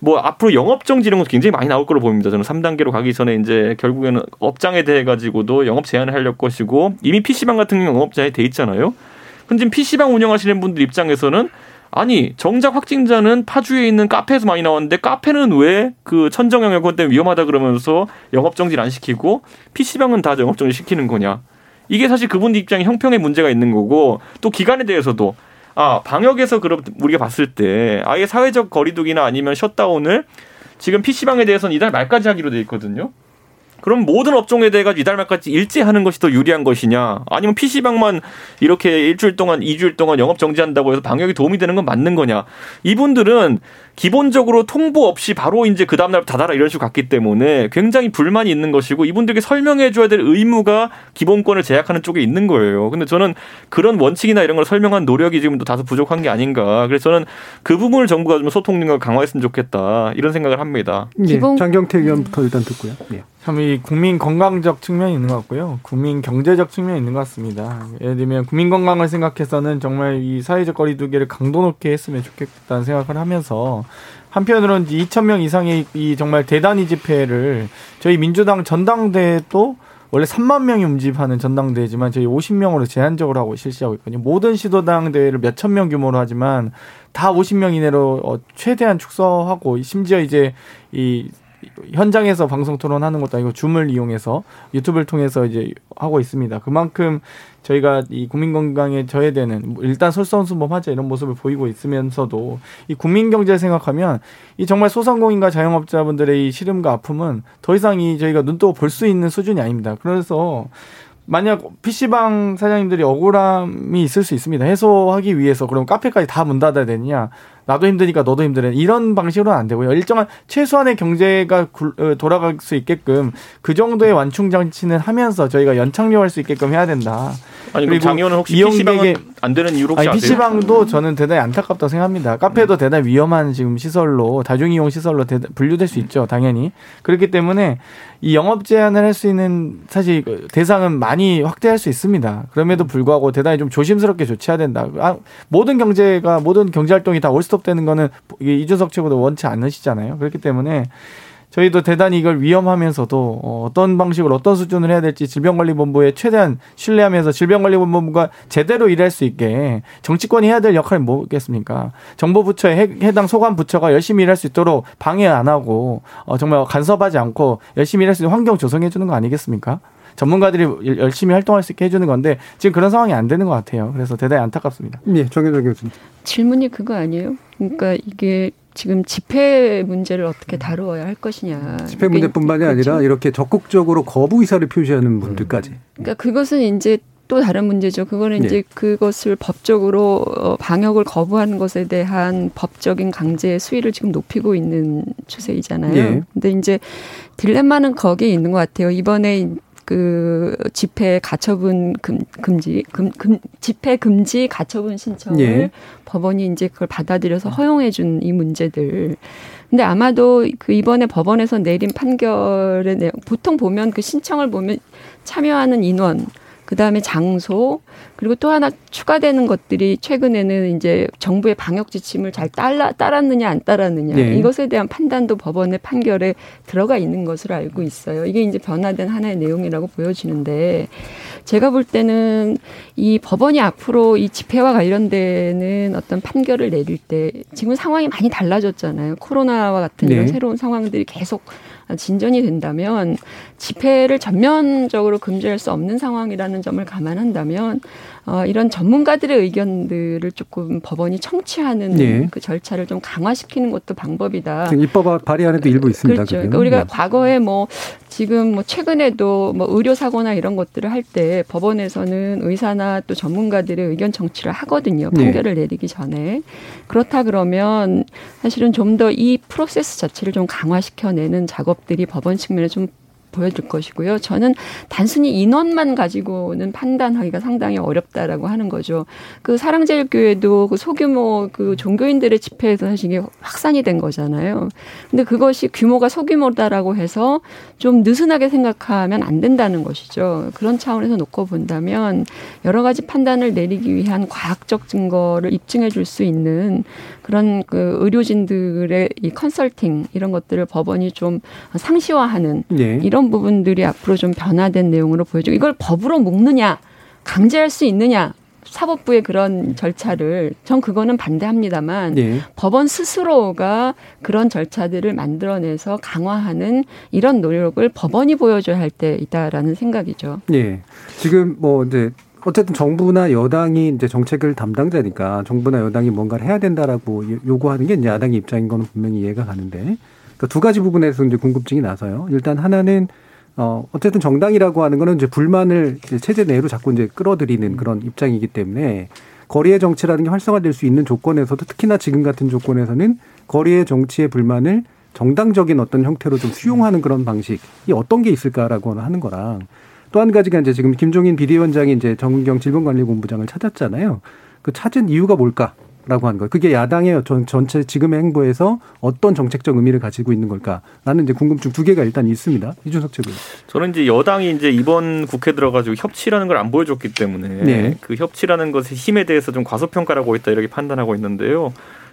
뭐 앞으로 영업 정지 이런 것도 굉장히 많이 나올 거로 보입니다. 저는 3단계로 가기 전에 이제 결국에는 업장에 대해 가지고도 영업 제한을 하려고 것이고 이미 PC방 같은 경우 영업 제한이 돼 있잖아요. 지금 PC방 운영하시는 분들 입장에서는 아니 정작 확진자는 파주에 있는 카페에서 많이 나왔는데 카페는 왜 그 천정 영역 때문에 위험하다 그러면서 영업 정지를 안 시키고 PC방은 다 영업 정지 시키는 거냐? 이게 사실 그분 입장에 형평의 문제가 있는 거고 또 기간에 대해서도 아 방역에서 그럼 우리가 봤을 때 아예 사회적 거리두기나 아니면 셧다운을 지금 PC방에 대해서는 이달 말까지 하기로 돼 있거든요. 그럼 모든 업종에 대해 가지고 이달 말까지 일제 하는 것이 더 유리한 것이냐? 아니면 PC방만 이렇게 일주일 동안, 이주일 동안 영업 정지한다고 해서 방역에 도움이 되는 건 맞는 거냐? 이분들은 기본적으로 통보 없이 바로 이제 그 다음날 닫아라 이런 식으로 갔기 때문에 굉장히 불만이 있는 것이고 이분들에게 설명해 줘야 될 의무가 기본권을 제약하는 쪽에 있는 거예요. 근데 저는 그런 원칙이나 이런 걸 설명한 노력이 지금도 다소 부족한 게 아닌가. 그래서 저는 그 부분을 정부가 좀 소통 능력을 강화했으면 좋겠다. 이런 생각을 합니다. 예, 기본- 장경태 의원부터 일단 듣고요. 예. 참이 국민 건강적 측면이 있는 것 같고요. 국민 경제적 측면이 있는 것 같습니다. 예를 들면 국민 건강을 생각해서는 정말 이 사회적 거리두기를 강도 높게 했으면 좋겠다는 생각을 하면서 한편으로는 2천 명 이상의 이 정말 대단히 집회를 저희 민주당 전당대회도 원래 3만 명이 움집하는 전당대회지만 저희 50명으로 제한적으로 하고 실시하고 있거든요. 모든 시도당 대회를 몇 천 명 규모로 하지만 다 50명 이내로 어, 최대한 축소하고 심지어 이제 이 현장에서 방송 토론하는 것도 아니고 줌을 이용해서 유튜브를 통해서 이제 하고 있습니다. 그만큼 저희가 이 국민 건강에 저해되는 뭐 일단 솔선수범하자 이런 모습을 보이고 있으면서도 이 국민 경제를 생각하면 이 정말 소상공인과 자영업자분들의 이 시름과 아픔은 더 이상 이 저희가 눈떠 볼수 있는 수준이 아닙니다. 그래서 만약 PC방 사장님들이 억울함이 있을 수 있습니다. 해소하기 위해서 그럼 카페까지 다 문 닫아야 되느냐? 나도 힘드니까 너도 힘드네. 이런 방식으로는 안 되고요. 일정한 최소한의 경제가 굴- 어, 돌아갈 수 있게끔 그 정도의 완충 장치는 하면서 저희가 연착륙할 수 있게끔 해야 된다. 아니 그리고 장의원은 혹시 이용객의- PC방은 안 되는 이유로 혹시 아니? PC방도 저는 대단히 안타깝다고 생각합니다. 카페도 대단히 위험한 지금 시설로 다중 이용 시설로 대- 분류될 수 있죠, 당연히. 그렇기 때문에 이 영업 제한을 할 수 있는 사실 그 대상은 많이 확대할 수 있습니다. 그럼에도 불구하고 대단히 좀 조심스럽게 조치해야 된다. 아, 모든 경제가 모든 경제 활동이 다 올스톱 되는 거는 이게 이준석 최고도 원치 않으시잖아요. 그렇기 때문에 저희도 대단히 이걸 위험하면서도 어, 어떤 방식으로 어떤 수준을 해야 될지 질병관리본부에 최대한 신뢰하면서 질병관리본부가 제대로 일할 수 있게 정치권이 해야 될 역할이 뭐겠습니까? 정보부처의 해, 해당 소관 부처가 열심히 일할 수 있도록 방해 안 하고 어, 정말 간섭하지 않고 열심히 일할 수 있는 환경 조성해 주는 거 아니겠습니까? 전문가들이 열- 열심히 활동할 수 있게 해주는 건데 지금 그런 상황이 안 되는 것 같아요. 그래서 대단히 안타깝습니다. 예, 정혜정 교수님. 질문이 그거 아니에요? 그러니까 이게 지금 집회 문제를 어떻게 다루어야 할 것이냐. 집회 문제뿐만이 아니라 그렇죠. 이렇게 적극적으로 거부 의사를 표시하는 분들까지. 그러니까 그것은 이제 또 다른 문제죠. 그거는 네. 이제 그것을 법적으로 어, 방역을 거부하는 것에 대한 법적인 강제 수위를 지금 높이고 있는 추세이잖아요. 예. 근데 이제 딜레마는 거기에 있는 것 같아요. 이번에 그 집회 가처분 금, 금지 금, 금 집회 금지 가처분 신청을 예. 법원이 이제 그걸 받아들여서 허용해 준 이 문제들. 근데 아마도 그 이번에 법원에서 내린 판결의 내용 보통 보면 그 신청을 보면 참여하는 인원 그다음에 장소 그리고 또 하나 추가되는 것들이 최근에는 이제 정부의 방역 지침을 잘 따라 따랐느냐 안 따랐느냐 네. 이것에 대한 판단도 법원의 판결에 들어가 있는 것으로 알고 있어요. 이게 이제 변화된 하나의 내용이라고 보여지는데 제가 볼 때는 이 법원이 앞으로 이 집회와 관련되는 어떤 판결을 내릴 때 지금 상황이 많이 달라졌잖아요. 코로나와 같은 이런 네. 새로운 상황들이 계속 진전이 된다면 집회를 전면적으로 금지할 수 없는 상황이라는 점을 감안한다면 어, 이런 전문가들의 의견들을 조금 법원이 청취하는 예. 그 절차를 좀 강화시키는 것도 방법이다. 입법 발의안에도 일부 있습니다. 그렇죠. 그러니까 우리가 네. 과거에 뭐 지금 뭐 최근에도 뭐 의료 사고나 이런 것들을 할 때 법원에서는 의사나 또 전문가들의 의견 청취를 하거든요. 네. 판결을 내리기 전에 그렇다 그러면 사실은 좀 더 이 프로세스 자체를 좀 강화시켜내는 작업들이 법원 측면에 좀 보여줄 것이고요. 저는 단순히 인원만 가지고는 판단하기가 상당히 어렵다라고 하는 거죠. 그 사랑제일교회도 그 소규모 그 종교인들의 집회에서 사실 이게 확산이 된 거잖아요. 근데 그것이 규모가 소규모다라고 해서 좀 느슨하게 생각하면 안 된다는 것이죠. 그런 차원에서 놓고 본다면 여러 가지 판단을 내리기 위한 과학적 증거를 입증해 줄 수 있는 그런 그 의료진들의 이 컨설팅 이런 것들을 법원이 좀 상시화하는 예. 이런 부분들이 앞으로 좀 변화된 내용으로 보여지고 이걸 법으로 묶느냐 강제할 수 있느냐 사법부의 그런 절차를 전 그거는 반대합니다만 예. 법원 스스로가 그런 절차들을 만들어내서 강화하는 이런 노력을 법원이 보여줘야 할 때 있다라는 생각이죠. 예. 지금 뭐 이제 어쨌든 정부나 여당이 이제 정책을 담당자니까 정부나 여당이 뭔가를 해야 된다라고 요- 요구하는 게 이제 야당의 입장인 거는 분명히 이해가 가는데 그러니까 두 가지 부분에서 이제 궁금증이 나서요. 일단 하나는 어 어쨌든 정당이라고 하는 거는 이제 불만을 이제 체제 내로 자꾸 이제 끌어들이는 그런 입장이기 때문에 거리의 정치라는 게 활성화될 수 있는 조건에서도 특히나 지금 같은 조건에서는 거리의 정치의 불만을 정당적인 어떤 형태로 좀 수용하는 그런 방식이 어떤 게 있을까라고 하는 거랑 또 한 가지가 이제 지금 김종인 비대위원장이 이제 정은경 질병관리본부장을 찾았잖아요. 그 찾은 이유가 뭘까 라고 하는 거예요. 그게 야당의 전, 전체 지금의 행보에서 어떤 정책적 의미를 가지고 있는 걸까라는 이제 궁금증 두 개가 일단 있습니다. 이준석 최고위. 저는 이제 여당이 이제 이번 국회 들어가지고 협치라는 걸 안 보여줬기 때문에 네. 그 협치라는 것의 힘에 대해서 좀 과소평가라고 있다 이렇게 판단하고 있는데요.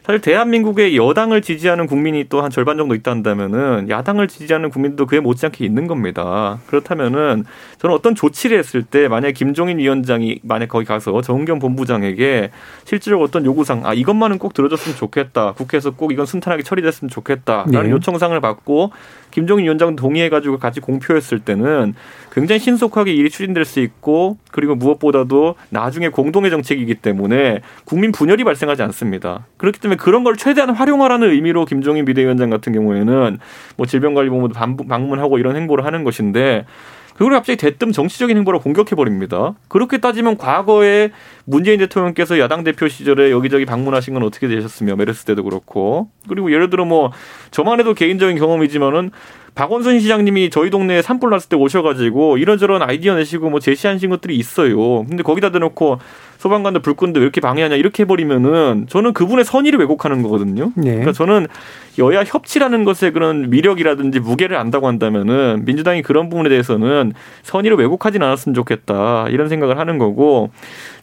사실 대한민국의 여당을 지지하는 국민이 또 한 절반 정도 있다면은 야당을 지지하는 국민도 그에 못지않게 있는 겁니다. 그렇다면은 저는 어떤 조치를 했을 때 만약 김종인 위원장이 만약 거기 가서 정은경 본부장에게 실제로 어떤 요구상 아 이것만은 꼭 들어줬으면 좋겠다. 국회에서 꼭 이건 순탄하게 처리됐으면 좋겠다라는 네. 요청상을 받고 김종인 위원장 동의해가지고 같이 공표했을 때는 굉장히 신속하게 일이 추진될 수 있고 그리고 무엇보다도 나중에 공동의 정책이기 때문에 국민 분열이 발생하지 않습니다. 그렇기 때문에 그런 걸 최대한 활용하라는 의미로 김종인 비대위원장 같은 경우에는 뭐 질병관리본부도 방문하고 이런 행보를 하는 것인데 그걸 갑자기 대뜸 정치적인 행보로 공격해 버립니다. 그렇게 따지면 과거에 문재인 대통령께서 야당 대표 시절에 여기저기 방문하신 건 어떻게 되셨으며 메르스 때도 그렇고 그리고 예를 들어 뭐 저만 해도 개인적인 경험이지만은 박원순 시장님이 저희 동네에 산불 났을 때 오셔가지고 이런저런 아이디어 내시고 뭐 제시하신 것들이 있어요. 근데 거기다 대놓고 소방관들 불 끄는데 왜 이렇게 방해하냐 이렇게 해버리면은 저는 그분의 선의를 왜곡하는 거거든요. 네. 그러니까 저는 여야 협치라는 것의 그런 미력이라든지 무게를 안다고 한다면은 민주당이 그런 부분에 대해서는 선의를 왜곡하진 않았으면 좋겠다 이런 생각을 하는 거고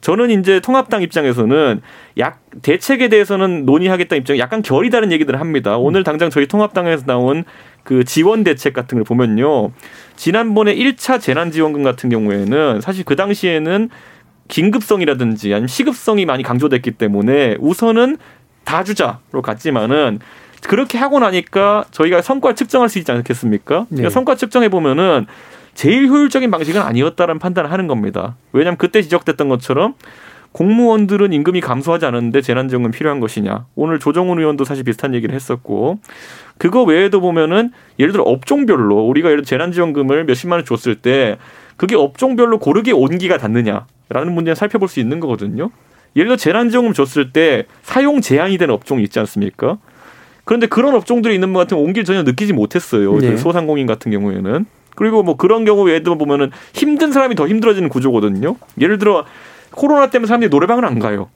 저는 이제 통합당 입장에서는 약 대책에 대해서는 논의하겠다 입장이 약간 결이 다른 얘기들을 합니다. 오늘 당장 저희 통합당에서 나온 그 지원 대책 같은 걸 보면요. 지난번에 1차 재난지원금 같은 경우에는 사실 그 당시에는 긴급성이라든지 아니면 시급성이 많이 강조됐기 때문에 우선은 다 주자로 갔지만은 그렇게 하고 나니까 저희가 성과를 측정할 수 있지 않겠습니까? 그러니까 네. 성과 측정해 보면은 제일 효율적인 방식은 아니었다라는 판단을 하는 겁니다. 왜냐하면 그때 지적됐던 것처럼 공무원들은 임금이 감소하지 않았는데 재난지원금 필요한 것이냐. 오늘 조정훈 의원도 사실 비슷한 얘기를 했었고 그거 외에도 보면은 예를 들어 업종별로 우리가 예를 들어 재난지원금을 몇십만 원 줬을 때 그게 업종별로 고르게 온기가 닿느냐 라는 문제를 살펴볼 수 있는 거거든요. 예를 들어 재난지원금 줬을 때 사용 제한이 되는 업종이 있지 않습니까? 그런데 그런 업종들이 있는 것 같으면 온기를 전혀 느끼지 못했어요. 네. 소상공인 같은 경우에는. 그리고 뭐 그런 경우 외에도 보면은 힘든 사람이 더 힘들어지는 구조거든요. 예를 들어 코로나 때문에 사람들이 노래방을 안 가요.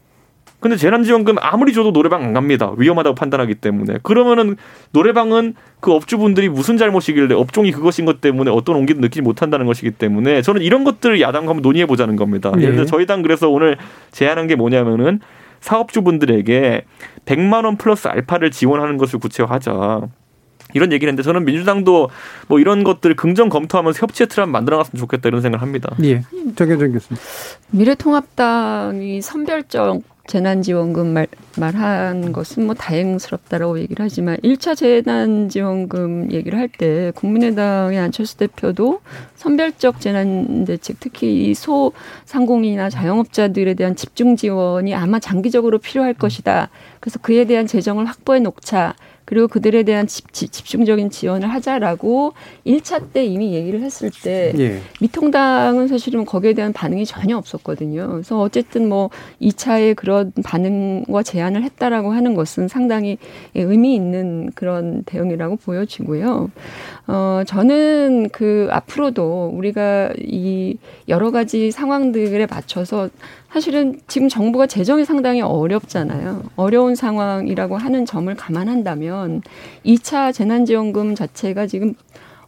근데 재난지원금 아무리 줘도 노래방 안 갑니다. 위험하다고 판단하기 때문에. 그러면은 노래방은 그 업주분들이 무슨 잘못이길래 업종이 그것인 것 때문에 어떤 온기도 느끼지 못한다는 것이기 때문에 저는 이런 것들을 야당과 한번 논의해 보자는 겁니다. 네. 예를 들어 저희 당 그래서 오늘 제안한 게 뭐냐면은 사업주분들에게 100만 원 플러스 알파를 지원하는 것을 구체화하자. 이런 얘기를 했는데 저는 민주당도 뭐 이런 것들 긍정 검토하면서 협치의 틀을 한번 만들어갔으면 좋겠다 이런 생각을 합니다. 예. 정현정 교수님. 미래통합당이 선별적 재난지원금 말, 말한 것은 뭐 다행스럽다라고 얘기를 하지만 1차 재난지원금 얘기를 할 때 국민의당의 안철수 대표도 선별적 재난대책 특히 이 소상공인이나 자영업자들에 대한 집중 지원이 아마 장기적으로 필요할 것이다. 그래서 그에 대한 재정을 확보해 놓자. 그리고 그들에 대한 집, 집중적인 지원을 하자라고 1차 때 이미 얘기를 했을 때 예. 미통당은 사실은 거기에 대한 반응이 전혀 없었거든요. 그래서 어쨌든 뭐 2차에 그런 반응과 제안을 했다라고 하는 것은 상당히 의미 있는 그런 대응이라고 보여지고요. 어, 저는 그 앞으로도 우리가 이 여러 가지 상황들에 맞춰서 사실은 지금 정부가 재정이 상당히 어렵잖아요. 어려운 상황이라고 하는 점을 감안한다면 2차 재난지원금 자체가 지금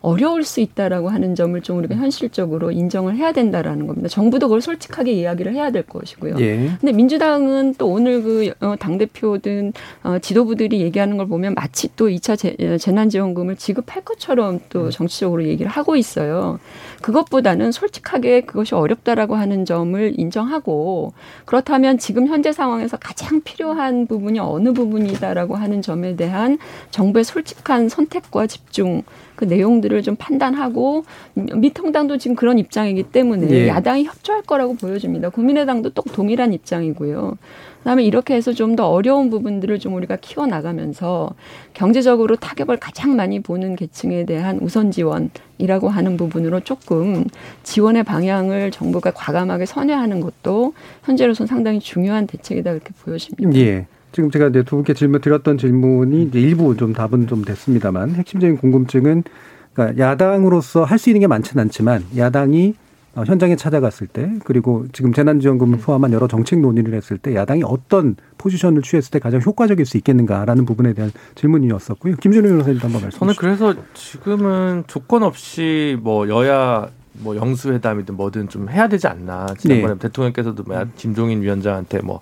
어려울 수 있다라고 하는 점을 좀 우리가 현실적으로 인정을 해야 된다라는 겁니다. 정부도 그걸 솔직하게 이야기를 해야 될 것이고요. 예. 근데 민주당은 또 오늘 그당 어, 대표든 어, 지도부들이 얘기하는 걸 보면 마치 또 2차 재, 어, 재난지원금을 지급할 것처럼 또 음. 정치적으로 얘기를 하고 있어요. 그것보다는 솔직하게 그것이 어렵다라고 하는 점을 인정하고 그렇다면 지금 현재 상황에서 가장 필요한 부분이 어느 부분이다라고 하는 점에 대한 정부의 솔직한 선택과 집중 그 내용들을 좀 판단하고 미통당도 지금 그런 입장이기 때문에 예. 야당이 협조할 거라고 보여집니다. 국민의당도 똑 동일한 입장이고요. 그다음에 이렇게 해서 좀 더 어려운 부분들을 좀 우리가 키워 나가면서 경제적으로 타격을 가장 많이 보는 계층에 대한 우선 지원이라고 하는 부분으로 조금 지원의 방향을 정부가 과감하게 선회하는 것도 현재로서 상당히 중요한 대책이다 그렇게 보여집니다. 예. 지금 제가 이제 두 분께 질문 드렸던 질문이 이제 일부 좀 답은 좀 됐습니다만 핵심적인 궁금증은 그러니까 야당으로서 할 수 있는 게 많지는 않지만 야당이 어, 현장에 찾아갔을 때 그리고 지금 재난지원금을 포함한 여러 정책 논의를 했을 때 야당이 어떤 포지션을 취했을 때 가장 효과적일 수 있겠는가라는 부분에 대한 질문이었었고요. 김준호 변호사님도 한번 말씀해 저는 그래서 지금은 조건 없이 뭐 여야 뭐 영수회담이든 뭐든 좀 해야 되지 않나. 지난번에 네. 대통령께서도 뭐 김종인 위원장한테 뭐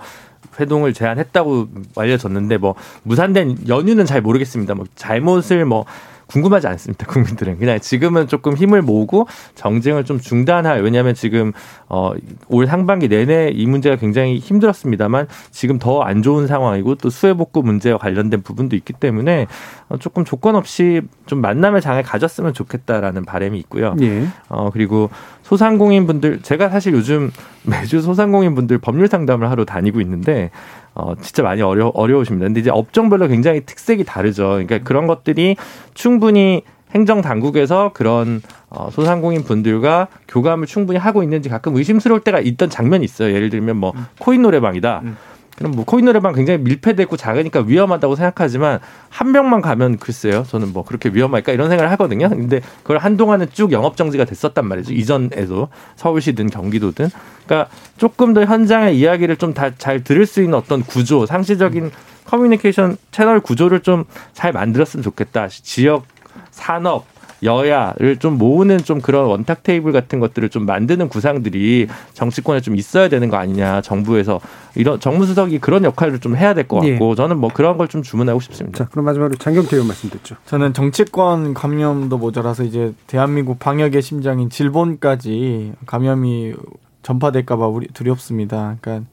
회동을 제안했다고 알려졌는데 뭐 무산된 연유는 잘 모르겠습니다. 뭐 잘못을 뭐 궁금하지 않습니다. 국민들은 그냥 지금은 조금 힘을 모으고 정쟁을 좀 중단할 왜냐하면 지금 어, 올 상반기 내내 이 문제가 굉장히 힘들었습니다만 지금 더 안 좋은 상황이고 또 수해 복구 문제와 관련된 부분도 있기 때문에 어, 조금 조건 없이 좀 만남의 장을 가졌으면 좋겠다라는 바람이 있고요. 예. 어, 그리고 소상공인 분들 제가 사실 요즘 매주 소상공인 분들 법률 상담을 하러 다니고 있는데 어, 진짜 많이 어려, 어려우십니다. 근데 이제 업종별로 굉장히 특색이 다르죠. 그러니까 그런 것들이 충분히 행정 당국에서 그런 어, 소상공인 분들과 교감을 충분히 하고 있는지 가끔 의심스러울 때가 있던 장면이 있어요. 예를 들면 뭐 음. 코인 노래방이다. 음. 그럼 뭐 코인 노래방 굉장히 밀폐되고 작으니까 위험하다고 생각하지만 한 명만 가면 글쎄요. 저는 뭐 그렇게 위험할까 이런 생각을 하거든요. 근데 그걸 한동안은 쭉 영업 정지가 됐었단 말이죠. 이전에도 서울시든 경기도든. 그러니까 조금 더 현장의 이야기를 좀 다 잘 들을 수 있는 어떤 구조, 상시적인 커뮤니케이션 채널 구조를 좀 잘 만들었으면 좋겠다. 지역 산업 여야를 좀 모으는 좀 그런 원탁 테이블 같은 것들을 좀 만드는 구상들이 정치권에 좀 있어야 되는 거 아니냐 정부에서 이런 정무수석이 그런 역할을 좀 해야 될 것 같고 예. 저는 뭐 그런 걸 좀 주문하고 싶습니다. 자 그럼 마지막으로 장경태 의원 말씀 듣죠. 저는 정치권 감염도 모자라서 이제 대한민국 방역의 심장인 질본까지 감염이 전파될까봐 우리 두렵습니다. 그러니까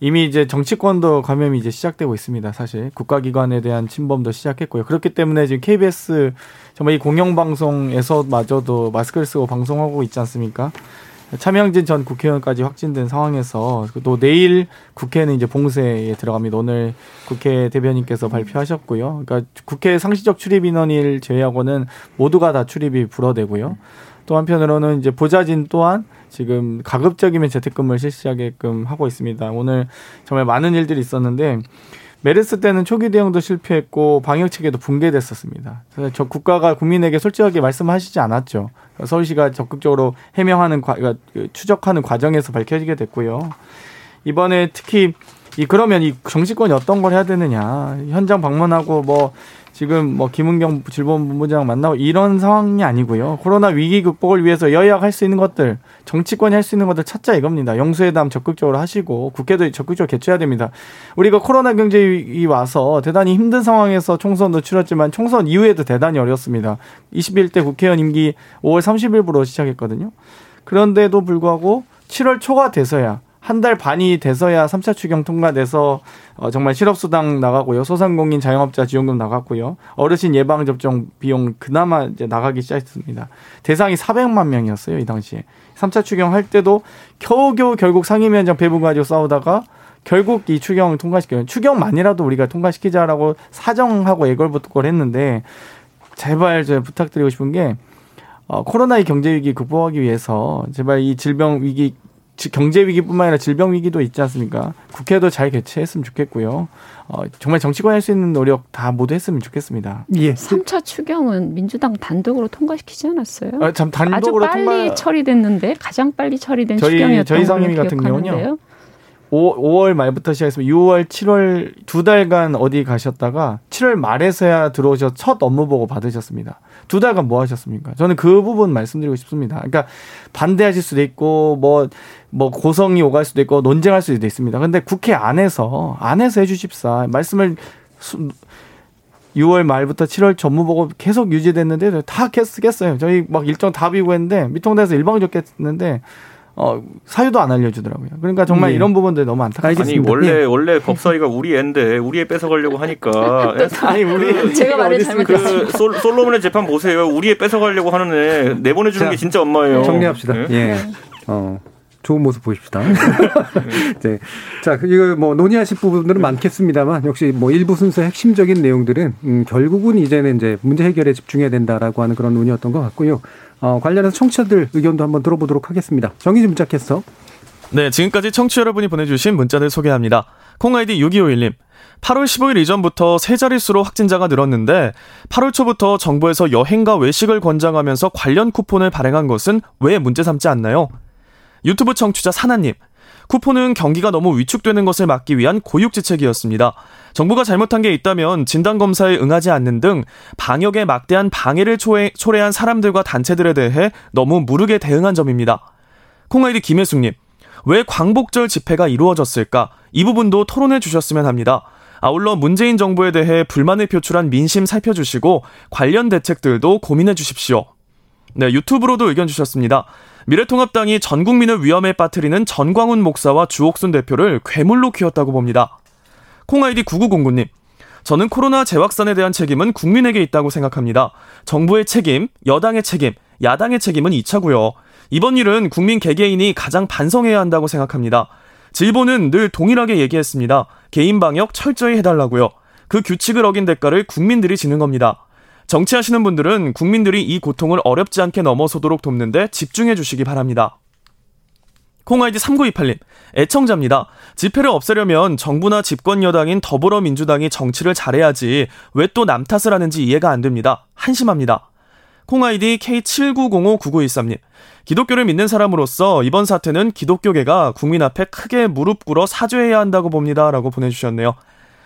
이미 이제 정치권도 감염이 이제 시작되고 있습니다. 사실 국가기관에 대한 침범도 시작했고요. 그렇기 때문에 지금 KBS 정말 이 공영방송에서마저도 마스크를 쓰고 방송하고 있지 않습니까? 차명진 전 국회의원까지 확진된 상황에서 또 내일 국회는 이제 봉쇄에 들어갑니다. 오늘 국회 대변인께서 발표하셨고요. 그러니까 국회 상시적 출입 인원을 제외하고는 모두가 다 출입이 불어되고요. 또 한편으로는 이제 보좌진 또한 지금 가급적이면 재택근무를 실시하게끔 하고 있습니다. 오늘 정말 많은 일들이 있었는데 메르스 때는 초기 대응도 실패했고 방역 체계도 붕괴됐었습니다. 그래서 저 국가가 국민에게 솔직하게 말씀하시지 않았죠. 서울시가 적극적으로 해명하는 과, 그러니까 그 추적하는 과정에서 밝혀지게 됐고요. 이번에 특히 이 그러면 이 정치권이 어떤 걸 해야 되느냐 현장 방문하고 뭐 지금 뭐 김은경 질본본부장 만나고 이런 상황이 아니고요. 코로나 위기 극복을 위해서 여야가 할 수 있는 것들, 정치권이 할 수 있는 것들 찾자 이겁니다. 영수회담 적극적으로 하시고 국회도 적극적으로 개최해야 됩니다. 우리가 코로나 경제위 와서 대단히 힘든 상황에서 총선도 치렀지만 총선 이후에도 대단히 어렵습니다. 21대 국회의원 임기 5월 30일부로 시작했거든요. 그런데도 불구하고 7월 초가 돼서야 한 달 반이 돼서야 3차 추경 통과돼서 어, 정말 실업수당 나가고요. 소상공인 자영업자 지원금 나갔고요. 어르신 예방접종 비용 그나마 이제 나가기 시작했습니다. 대상이 400만 명이었어요. 이 당시에. 3차 추경 할 때도 겨우겨우 결국 상임위원장 배분 가지고 싸우다가 결국 이 추경 통과시켜요. 추경만이라도 우리가 통과시키자라고 사정하고 애걸복걸 했는데 제발 저 부탁드리고 싶은 게 어, 코로나2 경제 위기 극복하기 위해서 제발 이 질병 위기 경제 위기뿐만 아니라 질병 위기도 있지 않습니까? 국회도 잘 개최했으면 좋겠고요. 어, 정말 정치권 할수 있는 노력 다 모두 했으면 좋겠습니다. 예. 3차 추경은 민주당 단독으로 통과시키지 않았어요? 아, 참 단독으로 아주 빨리 통과 처리됐는데 가장 빨리 처리된 저희- 추경이었던 저희 상임위 같은. 경우는요. 5, 5월 말부터 시작해서 6월, 7월 두 달간 어디 가셨다가 7월 말에서야 들어오셔 첫 업무 보고 받으셨습니다. 두 달간 뭐 하셨습니까? 저는 그 부분 말씀드리고 싶습니다. 그러니까 반대하실 수도 있고 뭐, 뭐 고성이 오갈 수도 있고 논쟁할 수도 있습니다. 근데 국회 안에서, 안에서 해주십사. 말씀을 수, 6월 말부터 7월 전무 보고 계속 유지됐는데 다 쓰겠어요. 저희 막 일정 다 비고 했는데 미통대에서 일방적게 했는데 어, 사유도 안 알려주더라고요. 그러니까 정말 예. 이런 부분들 너무 안타깝습니다. 아니 알겠습니다. 원래 예. 원래 법사위가 우리 애인데 우리 애 뺏어가려고 하니까 예? 아니 우리 제가 말을? 잘못했어요. 그 솔, 솔로몬의 재판 보세요. 우리 애 뺏어가려고 하는 애 내보내주는 자, 게 진짜 엄마예요. 정리합시다. 예? 예. 어. 좋은 모습 보입시다. 네. 자, 이거 뭐 논의하실 부분들은 많겠습니다만 역시 뭐 일부 순서의 핵심적인 내용들은 음, 결국은 이제는 이제 문제 해결에 집중해야 된다라고 하는 그런 논의였던 것 같고요. 어, 관련해서 청취자들 의견도 한번 들어보도록 하겠습니다. 정의진 문자 캐스터. 네, 지금까지 청취 여러분이 보내주신 문자들 소개합니다. 콩아이디 6251님. 8월 15일 이전부터 세 자릿수로 확진자가 늘었는데 8월 초부터 정부에서 여행과 외식을 권장하면서 관련 쿠폰을 발행한 것은 왜 문제 삼지 않나요? 유튜브 청취자 사나님. 쿠폰은 경기가 너무 위축되는 것을 막기 위한 고육지책이었습니다. 정부가 잘못한 게 있다면 진단검사에 응하지 않는 등 방역에 막대한 방해를 초래, 초래한 사람들과 단체들에 대해 너무 무르게 대응한 점입니다. 콩아이디 김혜숙님. 왜 광복절 집회가 이루어졌을까? 이 부분도 토론해 주셨으면 합니다. 아울러 문재인 정부에 대해 불만을 표출한 민심 살펴주시고 관련 대책들도 고민해 주십시오. 네, 유튜브로도 의견 주셨습니다. 미래통합당이 전 국민을 위험에 빠뜨리는 전광훈 목사와 주옥순 대표를 괴물로 키웠다고 봅니다. 콩아이디 9909님. 저는 코로나 재확산에 대한 책임은 국민에게 있다고 생각합니다. 정부의 책임, 여당의 책임, 야당의 책임은 2차고요. 이번 일은 국민 개개인이 가장 반성해야 한다고 생각합니다. 질보는 늘 동일하게 얘기했습니다. 개인 방역 철저히 해달라고요. 그 규칙을 어긴 대가를 국민들이 지는 겁니다. 정치하시는 분들은 국민들이 이 고통을 어렵지 않게 넘어서도록 돕는데 집중해 주시기 바랍니다. 콩아이디 3928님, 애청자입니다. 집회를 없애려면 정부나 집권 여당인 더불어민주당이 정치를 잘해야지 왜 또 남 탓을 하는지 이해가 안 됩니다. 한심합니다. 콩아이디 K79059913님, 기독교를 믿는 사람으로서 이번 사태는 기독교계가 국민 앞에 크게 무릎 꿇어 사죄해야 한다고 봅니다. 라고 보내주셨네요.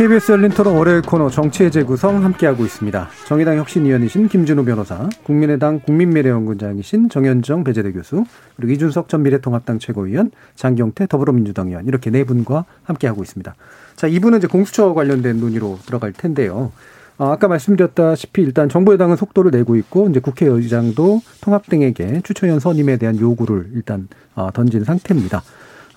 KBS 열린 토론 월요일 코너 정치의 재구성 함께하고 있습니다. 정의당 혁신위원이신 김준호 변호사, 국민의당 국민미래연구장이신 정현정 배재대 교수, 그리고 이준석 전 미래통합당 최고위원, 장경태 더불어민주당 의원 이렇게 네 분과 함께하고 있습니다. 자, 이분은 이제 공수처 관련된 논의로 들어갈 텐데요. 어, 아까 말씀드렸다시피 일단 정부 여당은 속도를 내고 있고 이제 국회의장도 통합 등에게 추천위원 선임에 대한 요구를 일단 어, 던진 상태입니다.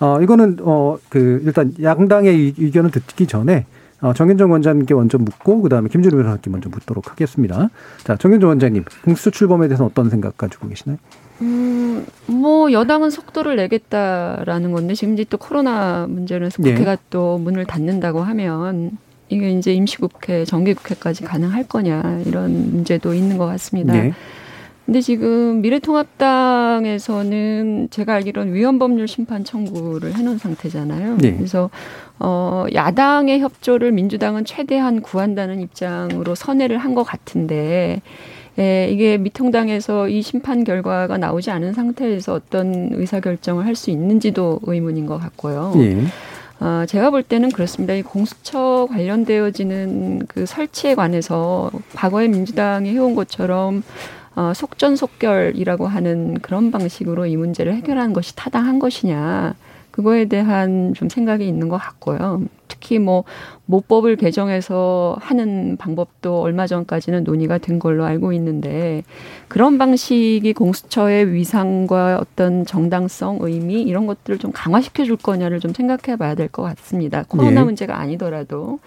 어, 이거는 어, 그 일단 양당의 의- 의견을 듣기 전에 어, 정현정 원장님께 먼저 묻고 그다음에 김준우 변호사님께 먼저 묻도록 하겠습니다. 자, 정현정 원장님, 공수처 출범에 대해서 어떤 생각 가지고 계시나요? 음, 뭐 여당은 속도를 내겠다라는 건데 지금 이제 또 코로나 문제로 해서 네. 국회가 또 문을 닫는다고 하면 이게 이제 임시국회, 정기국회까지 가능할 거냐 이런 문제도 있는 것 같습니다. 네. 근데 지금 미래통합당에서는 제가 알기로는 위헌법률 심판 청구를 해놓은 상태잖아요. 네. 그래서 어 야당의 협조를 민주당은 최대한 구한다는 입장으로 선회를 한 것 같은데 예, 이게 미통당에서 이 심판 결과가 나오지 않은 상태에서 어떤 의사 결정을 할 수 있는지도 의문인 것 같고요. 예. 어, 제가 볼 때는 그렇습니다. 이 공수처 관련되어지는 그 설치에 관해서 과거에 민주당이 해온 것처럼 어, 속전속결이라고 하는 그런 방식으로 이 문제를 해결하는 것이 타당한 것이냐. 그거에 대한 좀 생각이 있는 것 같고요. 특히 뭐 모법을 개정해서 하는 방법도 얼마 전까지는 논의가 된 걸로 알고 있는데 그런 방식이 공수처의 위상과 어떤 정당성, 의미 이런 것들을 좀 강화시켜 줄 거냐를 좀 생각해 봐야 될 것 같습니다. 코로나 예. 문제가 아니더라도.